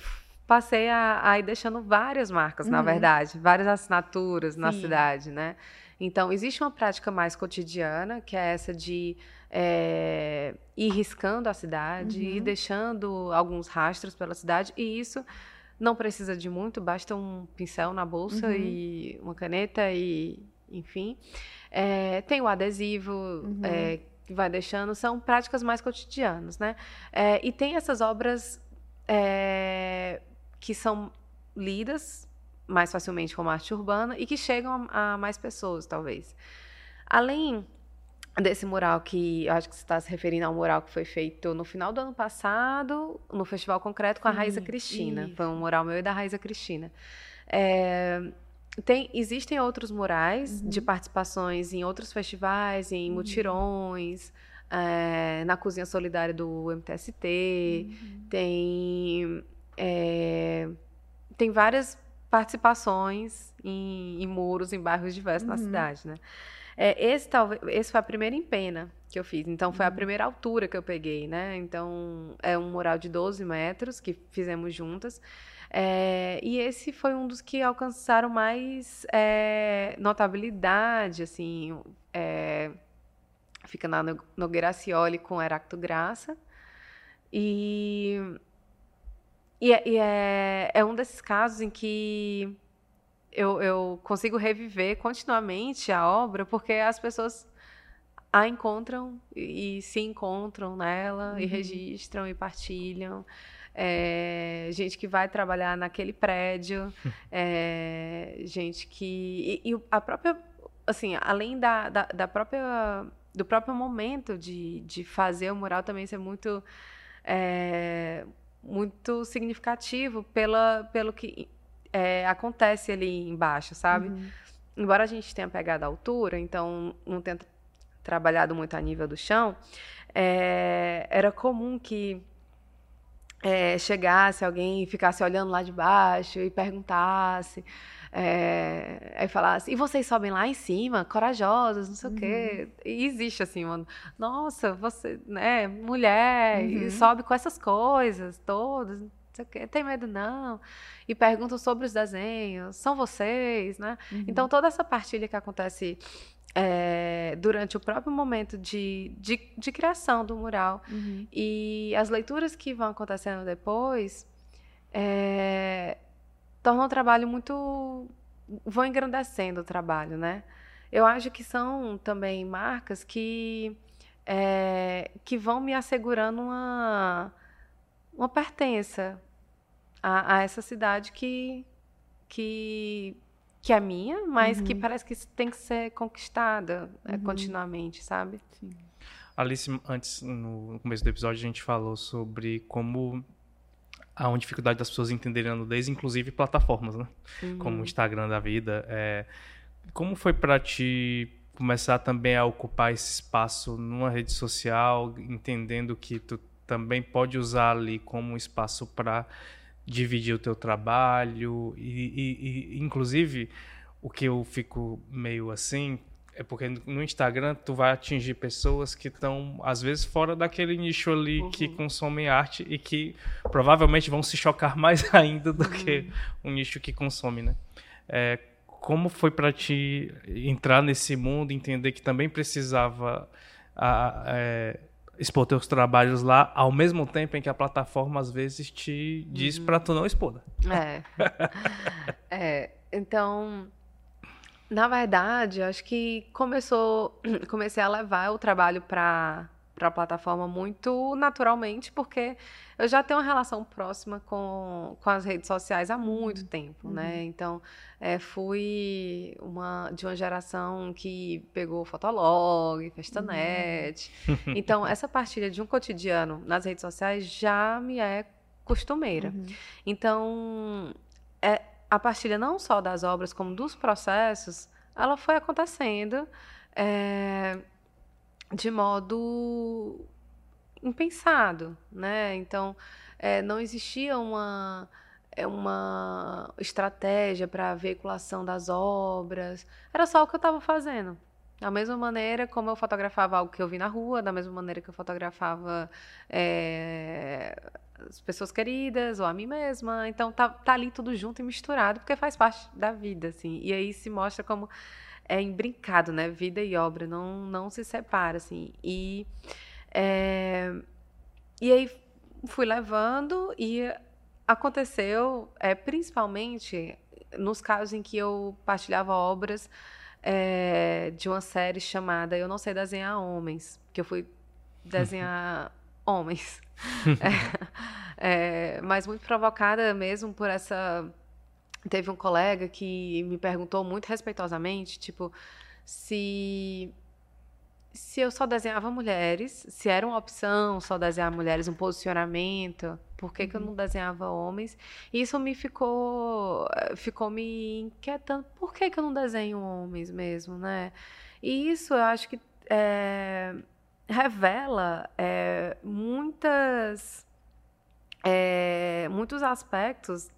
passei a, a ir deixando várias marcas, na Uhum. verdade, várias assinaturas na Sim. cidade, né? Então, existe uma prática mais cotidiana, que é essa de é, ir riscando a cidade, Uhum. ir deixando alguns rastros pela cidade, e isso não precisa de muito, basta um pincel na bolsa Uhum. e uma caneta e, enfim. É, tem o adesivo, Uhum. é, que vai deixando, são práticas mais cotidianas, né? É, e tem essas obras é, que são lidas mais facilmente como arte urbana e que chegam a, a mais pessoas, talvez. Além desse mural que eu acho que você está se referindo ao mural que foi feito no final do ano passado no Festival Concreto com a Raíza Cristina. isso. Foi um mural meu e da Raíza Cristina. É, tem, existem outros murais Uhum. de participações em outros festivais, em Uhum. mutirões, é, na Cozinha Solidária do MTST, Uhum. tem, é, tem várias participações em, em muros, em bairros diversos na Uhum. cidade, né? É, esse, talvez, esse foi a primeira em pena que eu fiz. Então, foi a Uhum. primeira altura que eu peguei, né? Então, é um mural de 12 metros que fizemos juntas. É, e esse foi um dos que alcançaram mais é, notabilidade, assim. é, fica na No- Nogueira Cioli com Heracto Graça. E, e, é, e é, é um desses casos em que eu, eu consigo reviver continuamente a obra, porque as pessoas a encontram e, e se encontram nela, e Uhum. registram e partilham. É, gente que vai trabalhar naquele prédio, *laughs* é, gente que. E, e a própria. Assim, além da, da, da própria. Do próprio momento de, de fazer o mural também ser muito. é, muito significativo pela, pelo que é, acontece ali embaixo, sabe? Uhum. embora a gente tenha pegado a altura, então não tenha trabalhado muito a nível do chão, é, era comum que é, chegasse alguém e ficasse olhando lá de baixo e perguntasse, é, aí falasse, e vocês sobem lá em cima, corajosos, não sei o quê. E existe assim, uma, nossa, você, né, mulher, Uhum. sobe com essas coisas todas, não sei o quê, tem medo não? E perguntam sobre os desenhos, são vocês, né? Uhum. Então, toda essa partilha que acontece é, durante o próprio momento de, de, de criação do mural Uhum. e as leituras que vão acontecendo depois é, tornam o trabalho muito. vão engrandecendo o trabalho, né? Eu acho que são também marcas que, é, que vão me assegurando uma, uma pertença a, a essa cidade que, que, que é minha, mas que Uhum. parece que tem que ser conquistada é, Uhum. continuamente, sabe? Sim. Alice, antes, no começo do episódio, a gente falou sobre como há uma dificuldade das pessoas entenderem a nudez, inclusive plataformas, né? Como o Instagram da vida. É, como foi para ti começar também a ocupar esse espaço numa rede social, entendendo que tu também pode usar ali como um espaço para dividir o teu trabalho e, e- e, inclusive o que eu fico meio assim é porque no Instagram tu vai atingir pessoas que estão às vezes fora daquele nicho ali que Uhum. consomem arte e que provavelmente vão se chocar *laughs* mais ainda do que o nicho que consome, né? É, como foi para ti entrar nesse mundo, entender que também precisava a- é, expor teus trabalhos lá, ao mesmo tempo em que a plataforma às vezes te diz para tu não expor. né? É. *laughs* É, então, na verdade, acho que começou, *clears throat* comecei a levar o trabalho para para a plataforma muito naturalmente, porque eu já tenho uma relação próxima com, com as redes sociais há muito tempo, né? Então, é, fui uma, de uma geração que pegou Fotolog, Festanet. Então, *laughs* essa partilha de um cotidiano nas redes sociais já me é costumeira. Uhum. Então, é, a partilha não só das obras, como dos processos, ela foi acontecendo é, de modo impensado, né? Então, é, não existia uma é uma estratégia para a veiculação das obras. Era só o que eu estava fazendo. Da mesma maneira como eu fotografava algo que eu vi na rua, da mesma maneira que eu fotografava é, as pessoas queridas ou a mim mesma. Então tá, tá ali tudo junto e misturado, porque faz parte da vida, assim. E aí se mostra como é imbrincado, né? Vida e obra não, não se separa, assim. E, é, e aí fui levando e aconteceu, é, principalmente nos casos em que eu partilhava obras é, de uma série chamada Eu Não Sei Desenhar Homens, que eu fui desenhar homens. *laughs* *laughs* é, é, mas muito provocada mesmo por essa. Teve um colega que me perguntou muito respeitosamente, tipo, se se eu só desenhava mulheres, se era uma opção só desenhar mulheres, um posicionamento, por que, uhum. que eu uhum. não desenhava homens? E isso me ficou, ficou me inquietando. Por que, que eu não desenho homens mesmo, né? E isso eu acho que é, revela é, muitas, é, muitos aspectos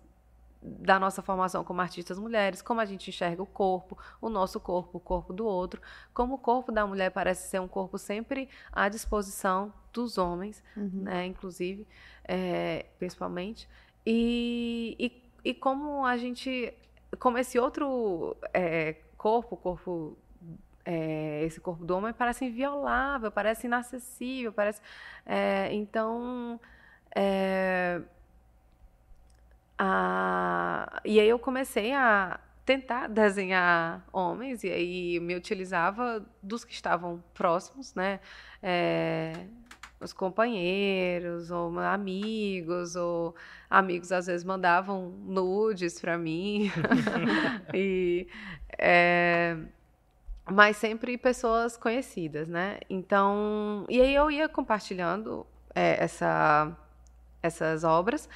da nossa formação como artistas mulheres, como a gente enxerga o corpo, o nosso corpo, o corpo do outro, como o corpo da mulher parece ser um corpo sempre à disposição dos homens, uhum. né, inclusive, é, principalmente, e, e, e, como a gente, como esse outro é, corpo, corpo é, esse corpo do homem parece inviolável, parece inacessível, parece, é, então é, ah, e aí eu comecei a tentar desenhar homens, e aí me utilizava dos que estavam próximos, né? É, os companheiros, ou amigos, ou amigos às vezes mandavam nudes para mim. *laughs* e, é, mas sempre pessoas conhecidas, né? Então, e aí eu ia compartilhando é, essa, essas obras.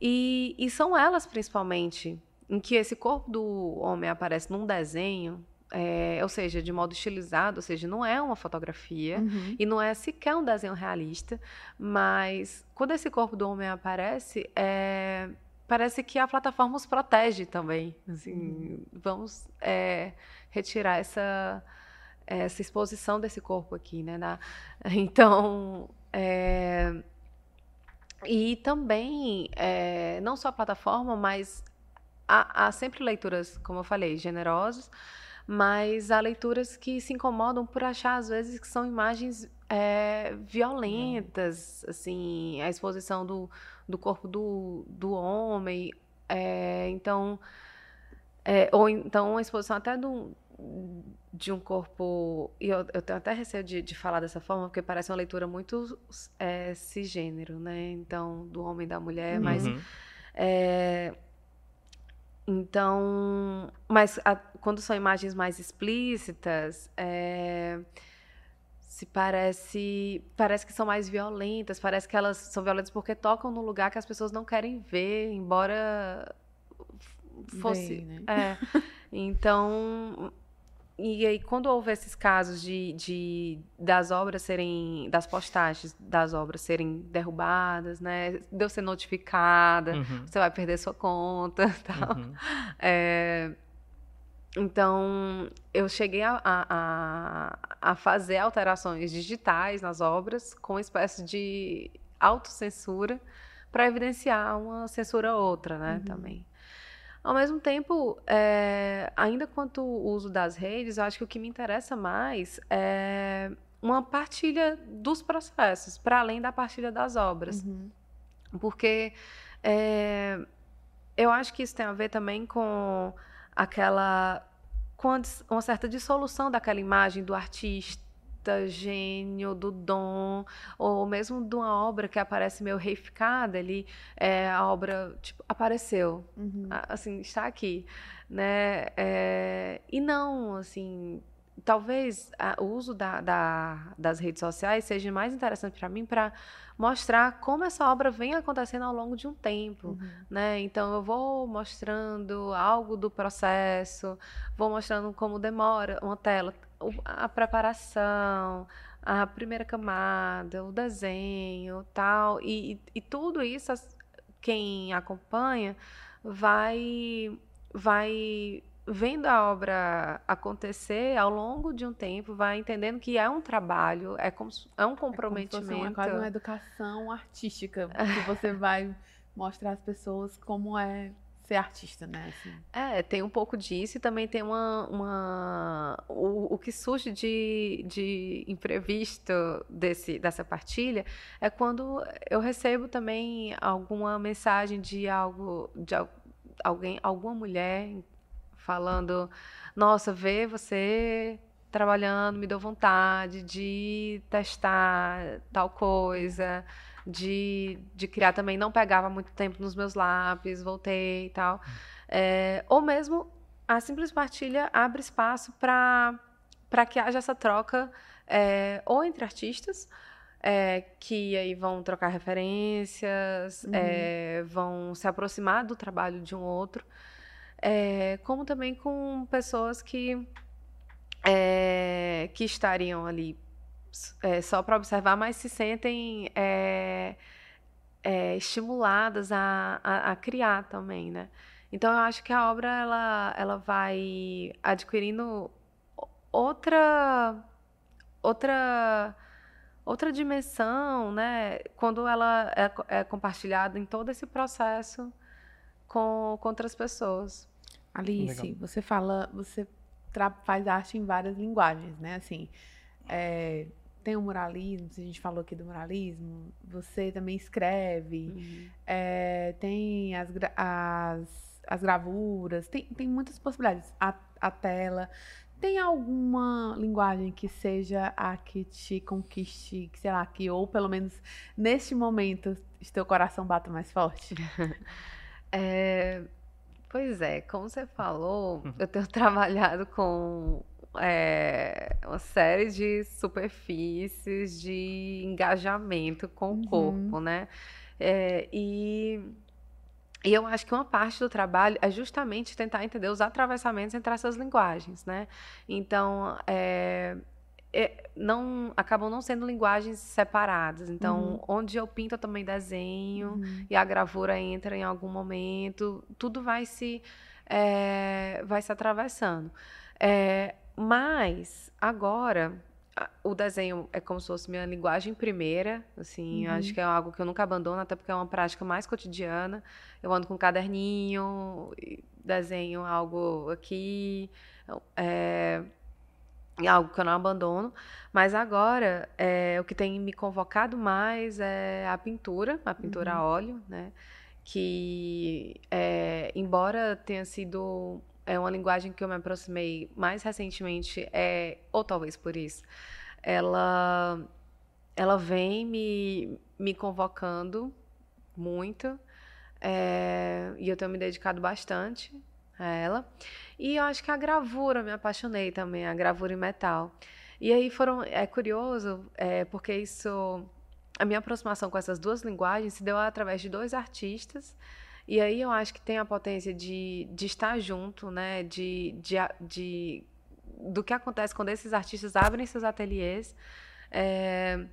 E, e são elas, principalmente, em que esse corpo do homem aparece num desenho, é, ou seja, de modo estilizado, ou seja, não é uma fotografia uhum. e não é sequer um desenho realista, mas quando esse corpo do homem aparece, é, parece que a plataforma os protege também. Assim, uhum. Vamos é, retirar essa, essa exposição desse corpo aqui, né? Na, *laughs* então, e também, é, não só a plataforma, mas há, há, sempre leituras, como eu falei, generosas, mas há leituras que se incomodam por achar, às vezes, que são imagens é, violentas, assim, a exposição do, do corpo do, do homem. É, então, ou então a exposição até do, de um corpo. E eu, eu tenho até receio de, de, falar dessa forma, porque parece uma leitura muito é, cisgênero, né? Então, do homem e da mulher, uhum. mas. É, então. Mas a, quando são imagens mais explícitas. É, se parece parece que são mais violentas parece que elas são violentas porque tocam no lugar que as pessoas não querem ver embora fosse Bem, né? é. *laughs* então e aí, quando houve esses casos de, de das obras serem, das postagens das obras serem derrubadas, né? De eu ser notificada, uhum. você vai perder sua conta *laughs* tal. Uhum. É, então, eu cheguei a, a, a, fazer alterações digitais nas obras com uma espécie de autocensura para evidenciar uma censura outra, né, uhum. também. Ao mesmo tempo, é, ainda quanto o uso das redes, eu acho que o que me interessa mais é uma partilha dos processos, para além da partilha das obras. Uhum. Porque é, eu acho que isso tem a ver também com aquela. com uma certa dissolução daquela imagem do artista gênio, do dom, ou mesmo de uma obra que aparece meio reificada ali, é, a obra tipo, apareceu, uhum. assim, está aqui, né? É, e não, assim, talvez a, o uso da, da, das redes sociais seja mais interessante para mim para mostrar como essa obra vem acontecendo ao longo de um tempo, uhum. né? Então eu vou mostrando algo do processo, vou mostrando como demora uma tela, a preparação, a primeira camada, o desenho, tal, e, e tudo isso quem acompanha vai vai vendo a obra acontecer ao longo de um tempo, vai entendendo que é um trabalho, é, como, é um comprometimento. É como uma, quase uma educação artística, que você *laughs* vai mostrar às pessoas como é ser artista, né? Assim. É, tem um pouco disso e também tem uma. uma o, o que surge de, de imprevisto desse, dessa partilha é quando eu recebo também alguma mensagem de algo. de alguém, alguma mulher falando, nossa, ver você trabalhando me deu vontade de testar tal coisa, de, de criar também. Não pegava muito tempo nos meus lápis, voltei e tal. É, ou mesmo a simples partilha abre espaço para que haja essa troca é, ou entre artistas, é, que aí vão trocar referências, uhum. é, vão se aproximar do trabalho de um outro é, como também com pessoas que, é, que estariam ali é, só para observar, mas se sentem é, é, estimuladas a, a, a, criar também, né? Então eu acho que a obra ela, ela vai adquirindo outra outra outra dimensão, né? Quando ela é, é compartilhada em todo esse processo com, com outras pessoas. Alice, Legal. você fala, você faz arte em várias linguagens, né? Assim, é, tem o muralismo, a gente falou aqui do muralismo, você também escreve, uhum. é, tem as, as, as gravuras, tem, tem muitas possibilidades. A, a tela. Tem alguma linguagem que seja a que te conquiste, que sei lá, que ou pelo menos neste momento teu coração bata mais forte? *laughs* É, pois é, como você falou, eu tenho *laughs* trabalhado com é, uma série de superfícies de engajamento com uhum. o corpo, né? É, e, e eu acho que uma parte do trabalho é justamente tentar entender os atravessamentos entre essas linguagens, né? Então, é, é, não acabam não sendo linguagens separadas. Então, uhum. onde eu pinto, eu também desenho uhum. e a gravura entra em algum momento. Tudo vai se é, vai se atravessando. É, mas agora o desenho é como se fosse minha linguagem primeira, assim, uhum. acho que é algo que eu nunca abandono, até porque é uma prática mais cotidiana. Eu ando com um caderninho, desenho algo aqui, é, é algo que eu não abandono. Mas agora, é, o que tem me convocado mais é a pintura, a pintura uhum. a óleo, né? Que, é, embora tenha sido é uma linguagem que eu me aproximei mais recentemente, é, ou talvez por isso, ela, ela vem me, me convocando muito, é, e eu tenho me dedicado bastante a ela. E eu acho que a gravura, me apaixonei também, a gravura em metal. E aí foram, é curioso, é, porque isso, a minha aproximação com essas duas linguagens se deu através de dois artistas, e aí eu acho que tem a potência de, de estar junto, né, de, de, de do que acontece quando esses artistas abrem seus ateliês, é,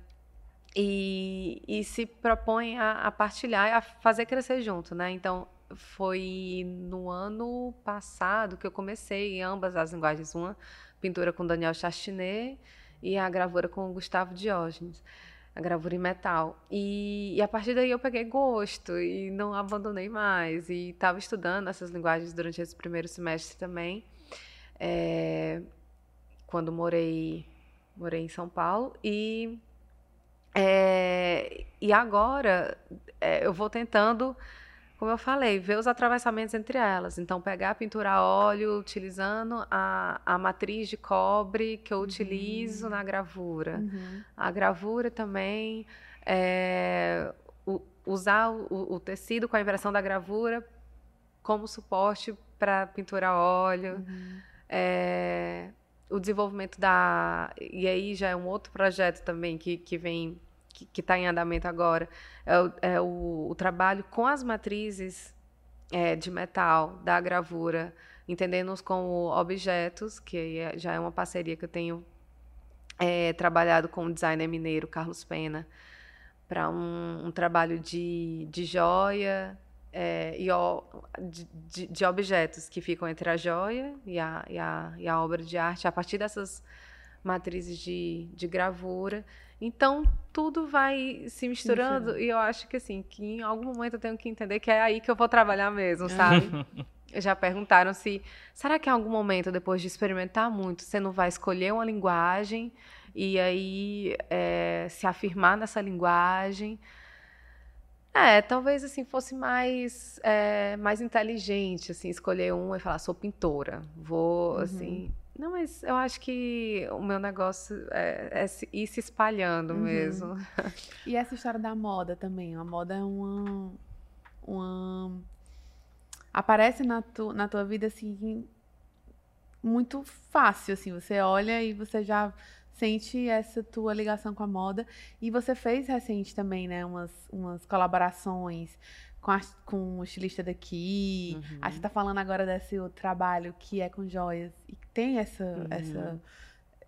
e, e, se propõem a, a partilhar a fazer crescer junto, né? Então, foi no ano passado que eu comecei em ambas as linguagens, uma pintura com Daniel Chastinet e a gravura com Gustavo Diógenes, a gravura em metal. E, e a partir daí eu peguei gosto e não abandonei mais. E estava estudando essas linguagens durante esse primeiro semestre também, é, quando morei, morei em São Paulo. E, é, e agora é, eu vou tentando como eu falei, ver os atravessamentos entre elas. Então, pegar a pintura a óleo utilizando a, a matriz de cobre que eu utilizo uhum. na gravura. Uhum. A gravura também, é, o, usar o, o, tecido com a impressão da gravura como suporte para pintura a óleo. Uhum. É, o desenvolvimento da. E aí já é um outro projeto também que, que vem, que está em andamento agora, é, o, é o, o trabalho com as matrizes é, de metal da gravura, entendendo-os como objetos, que é, já é uma parceria que eu tenho é, trabalhado com o designer mineiro Carlos Pena, para um, um, trabalho de, de joia é, e de, de, de, objetos que ficam entre a joia e a, e a, e a obra de arte, a partir dessas matrizes de, de gravura. Então, tudo vai se misturando sim, sim. e eu acho que, assim, que em algum momento eu tenho que entender que é aí que eu vou trabalhar mesmo, sabe? *laughs* Já perguntaram se, será que em algum momento, depois de experimentar muito, você não vai escolher uma linguagem e aí é, se afirmar nessa linguagem? É, talvez assim fosse mais é, mais inteligente, assim, escolher um e falar sou pintora, vou uhum. assim. Não, mas eu acho que o meu negócio é, é ir se espalhando uhum. mesmo. E essa história da moda também, a moda é uma uma aparece na, tu, na tua vida assim muito fácil, assim, você olha e você já sente essa tua ligação com a moda. E você fez recente também, né, umas, umas colaborações com, a, com o estilista daqui. Uhum. Acho que tá falando agora desse outro trabalho que é com joias. E tem essa, uhum. essa,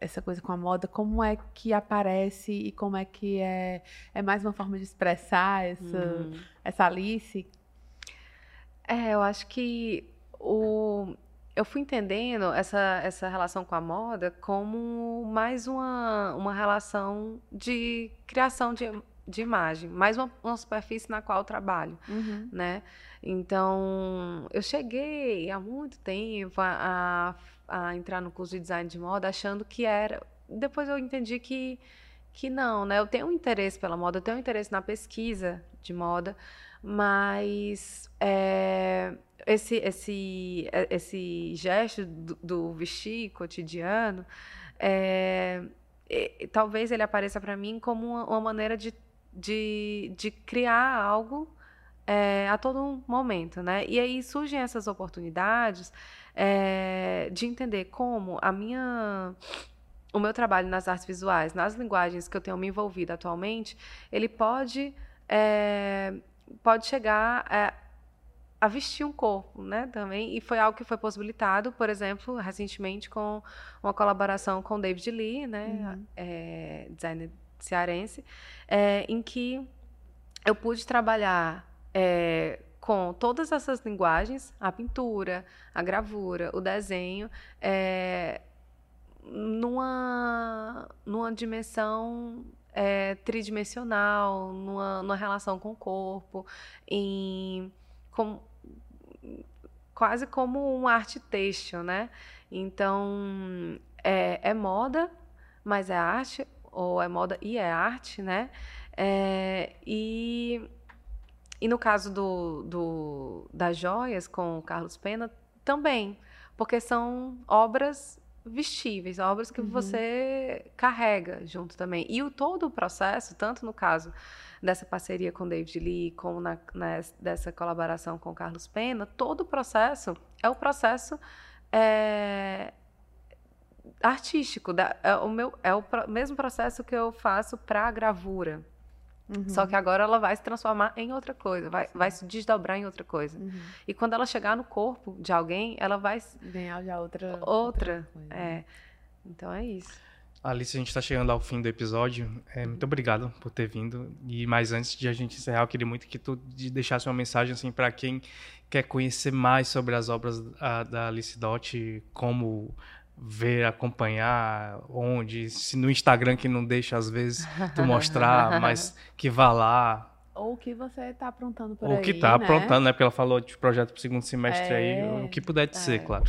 essa coisa com a moda. Como é que aparece e como é que é, é mais uma forma de expressar essa, uhum. essa Alice? É, eu acho que o, eu fui entendendo essa, essa relação com a moda como mais uma, uma relação de criação de, de imagem, mais uma, uma superfície na qual eu trabalho, uhum. né? Então, eu cheguei há muito tempo a, a, a, entrar no curso de design de moda achando que era... Depois eu entendi que, que não, né? Eu tenho um interesse pela moda, eu tenho um interesse na pesquisa de moda, mas é, esse, esse, esse gesto do, do vestir cotidiano, é, é, talvez ele apareça para mim como uma, uma, maneira de, de, de criar algo é, a todo momento, né? E aí surgem essas oportunidades é, de entender como a minha o meu trabalho nas artes visuais, nas linguagens que eu tenho me envolvido atualmente, ele pode é, pode chegar a, a, vestir um corpo, né, também. E foi algo que foi possibilitado, por exemplo, recentemente com uma colaboração com David Lee, né, uhum. é, designer cearense, é, em que eu pude trabalhar é, com todas essas linguagens, a pintura, a gravura, o desenho, é, numa, numa dimensão é, tridimensional, numa, numa relação com o corpo, em, com, quase como um arte têxtil, né? Então, é, é, moda, mas é arte, ou é moda e é arte, né? É, e, e no caso do, do, das joias com o Carlos Pena, também, porque são obras vestíveis, obras que uhum. você carrega junto também. E o todo o processo, tanto no caso dessa parceria com David Lee, como na, na, dessa colaboração com Carlos Pena, todo o processo é o processo é, artístico, da, é o meu é o pro, mesmo processo que eu faço para a gravura. Uhum. Só que agora ela vai se transformar em outra coisa, vai, vai se desdobrar em outra coisa. Uhum. E quando ela chegar no corpo de alguém, ela vai ganhar já outra outra, outra é. Então é isso. Alice, a gente está chegando ao fim do episódio. É, muito obrigado por ter vindo. E mais antes de a gente encerrar, eu queria muito que tu deixasse uma mensagem assim para quem quer conhecer mais sobre as obras a, da Alice Dot, como ver, acompanhar, onde, se no Instagram que não deixa às vezes tu mostrar, *laughs* mas que vá lá. Ou o que você está aprontando por Ou aí, o que está né? aprontando, né? Porque ela falou de projeto para o segundo semestre é, aí, o que puder de é. ser, claro.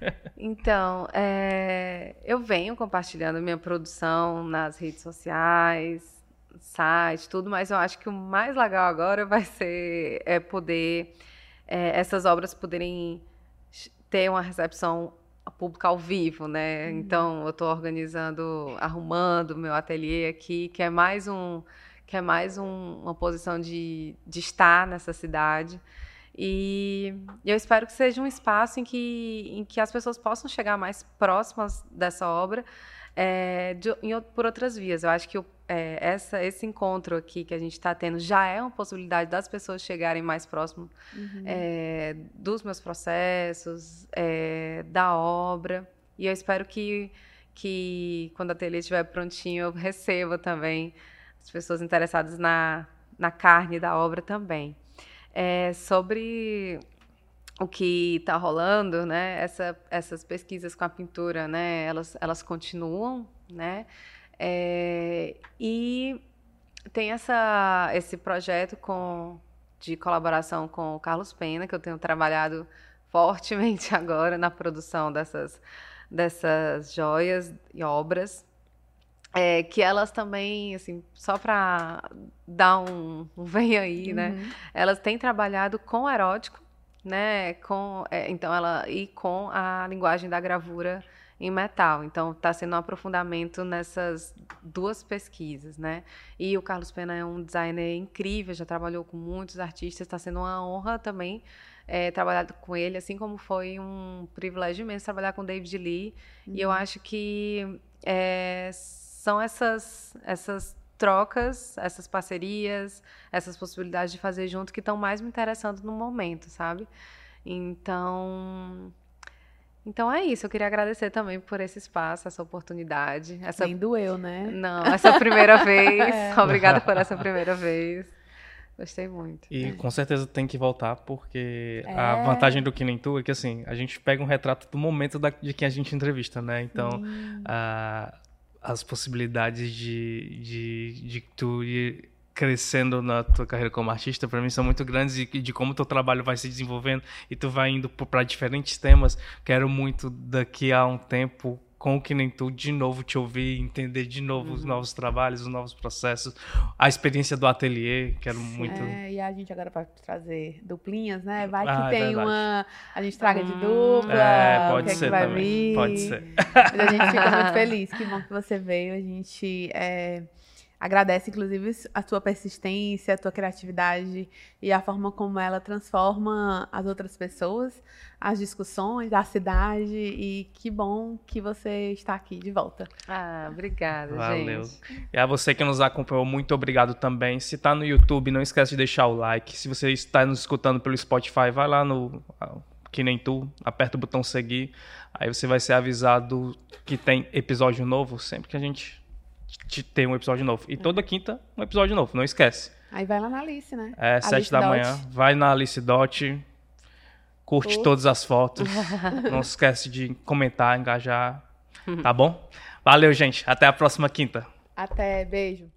*laughs* Então, é, eu venho compartilhando minha produção nas redes sociais, site, tudo, mas eu acho que o mais legal agora vai ser é poder é, essas obras poderem ter uma recepção pública ao vivo, né? Uhum. Então, eu estou organizando, arrumando meu ateliê aqui, que é mais um que é mais um, uma posição de, de estar nessa cidade E eu espero que seja um espaço em que, em que as pessoas possam chegar mais próximas dessa obra é, de, em, por outras vias. Eu acho que o, é, essa, esse encontro aqui que a gente está tendo já é uma possibilidade das pessoas chegarem mais próximo uhum. é, dos meus processos, é, da obra. E eu espero que, que quando a ateliê estiver prontinho, eu *laughs* receba também as pessoas interessadas na, na carne da obra também. É, sobre o que está rolando, né? Essa, essas pesquisas com a pintura, né? Elas, elas continuam, né? É, e tem essa, esse projeto com, de colaboração com o Carlos Pena, que eu tenho trabalhado fortemente *laughs* agora na produção dessas, dessas joias e obras. É, que elas também, assim, só para dar um, um *laughs* vem aí, né? Uhum. Elas têm trabalhado com erótico, né? Com, é, então ela e com a linguagem da gravura em metal. Então está sendo um aprofundamento nessas duas pesquisas, né? E o Carlos Pena é um designer incrível, já trabalhou com muitos artistas. Está sendo uma honra também é, trabalhar com ele, assim como foi um privilégio imenso trabalhar com David Lee. Uhum. E eu uhum. acho que é, são essas essas trocas, essas parcerias, essas possibilidades de fazer junto que estão mais me interessando no momento, sabe? Então, então é isso. Eu queria agradecer também por esse espaço, essa oportunidade. Essa... Nem doeu, né? Não, essa primeira *laughs* vez. É. Obrigada por essa primeira vez. Gostei muito. E com certeza tem que voltar, porque é. a vantagem do Que Nem Tu é que assim, a gente pega um retrato do momento da, de quem a gente entrevista, né? Então, hum. a, as possibilidades de, de, de tu ir crescendo na tua carreira como artista, para mim são muito grandes e de como teu trabalho vai se desenvolvendo e tu vai indo para diferentes temas. Quero muito daqui a um tempo com o que nem tu de novo te ouvir, entender de novo uhum. os novos trabalhos, os novos processos, a experiência do ateliê, quero muito. É, e a gente agora vai trazer duplinhas, né? Vai que ah, é tem é uma, a gente traga de dupla, é, pode que ser é também. vir. Pode ser. Mas a gente fica muito *laughs* feliz, que bom que você veio, a gente é, Agradece, inclusive, a tua persistência, a tua criatividade e a forma como ela transforma as outras pessoas, as discussões, a cidade. E que bom que você está aqui de volta. Ah, obrigada, Valeu. gente. E a você que nos acompanhou, muito obrigado também. Se está no YouTube, não esquece de deixar o like. Se você está nos escutando pelo Spotify, vai lá no que nem tu, aperta o botão seguir. Aí você vai ser avisado que tem episódio novo sempre que a gente de ter um episódio novo. E toda quinta, um episódio novo, não esquece. Aí vai lá na Alice, né? É, sete da Dot. manhã, vai na Alice Dot, curte todas as fotos, *laughs* não esquece de comentar, engajar, tá bom? Valeu, gente. Até a próxima quinta. Até, beijo.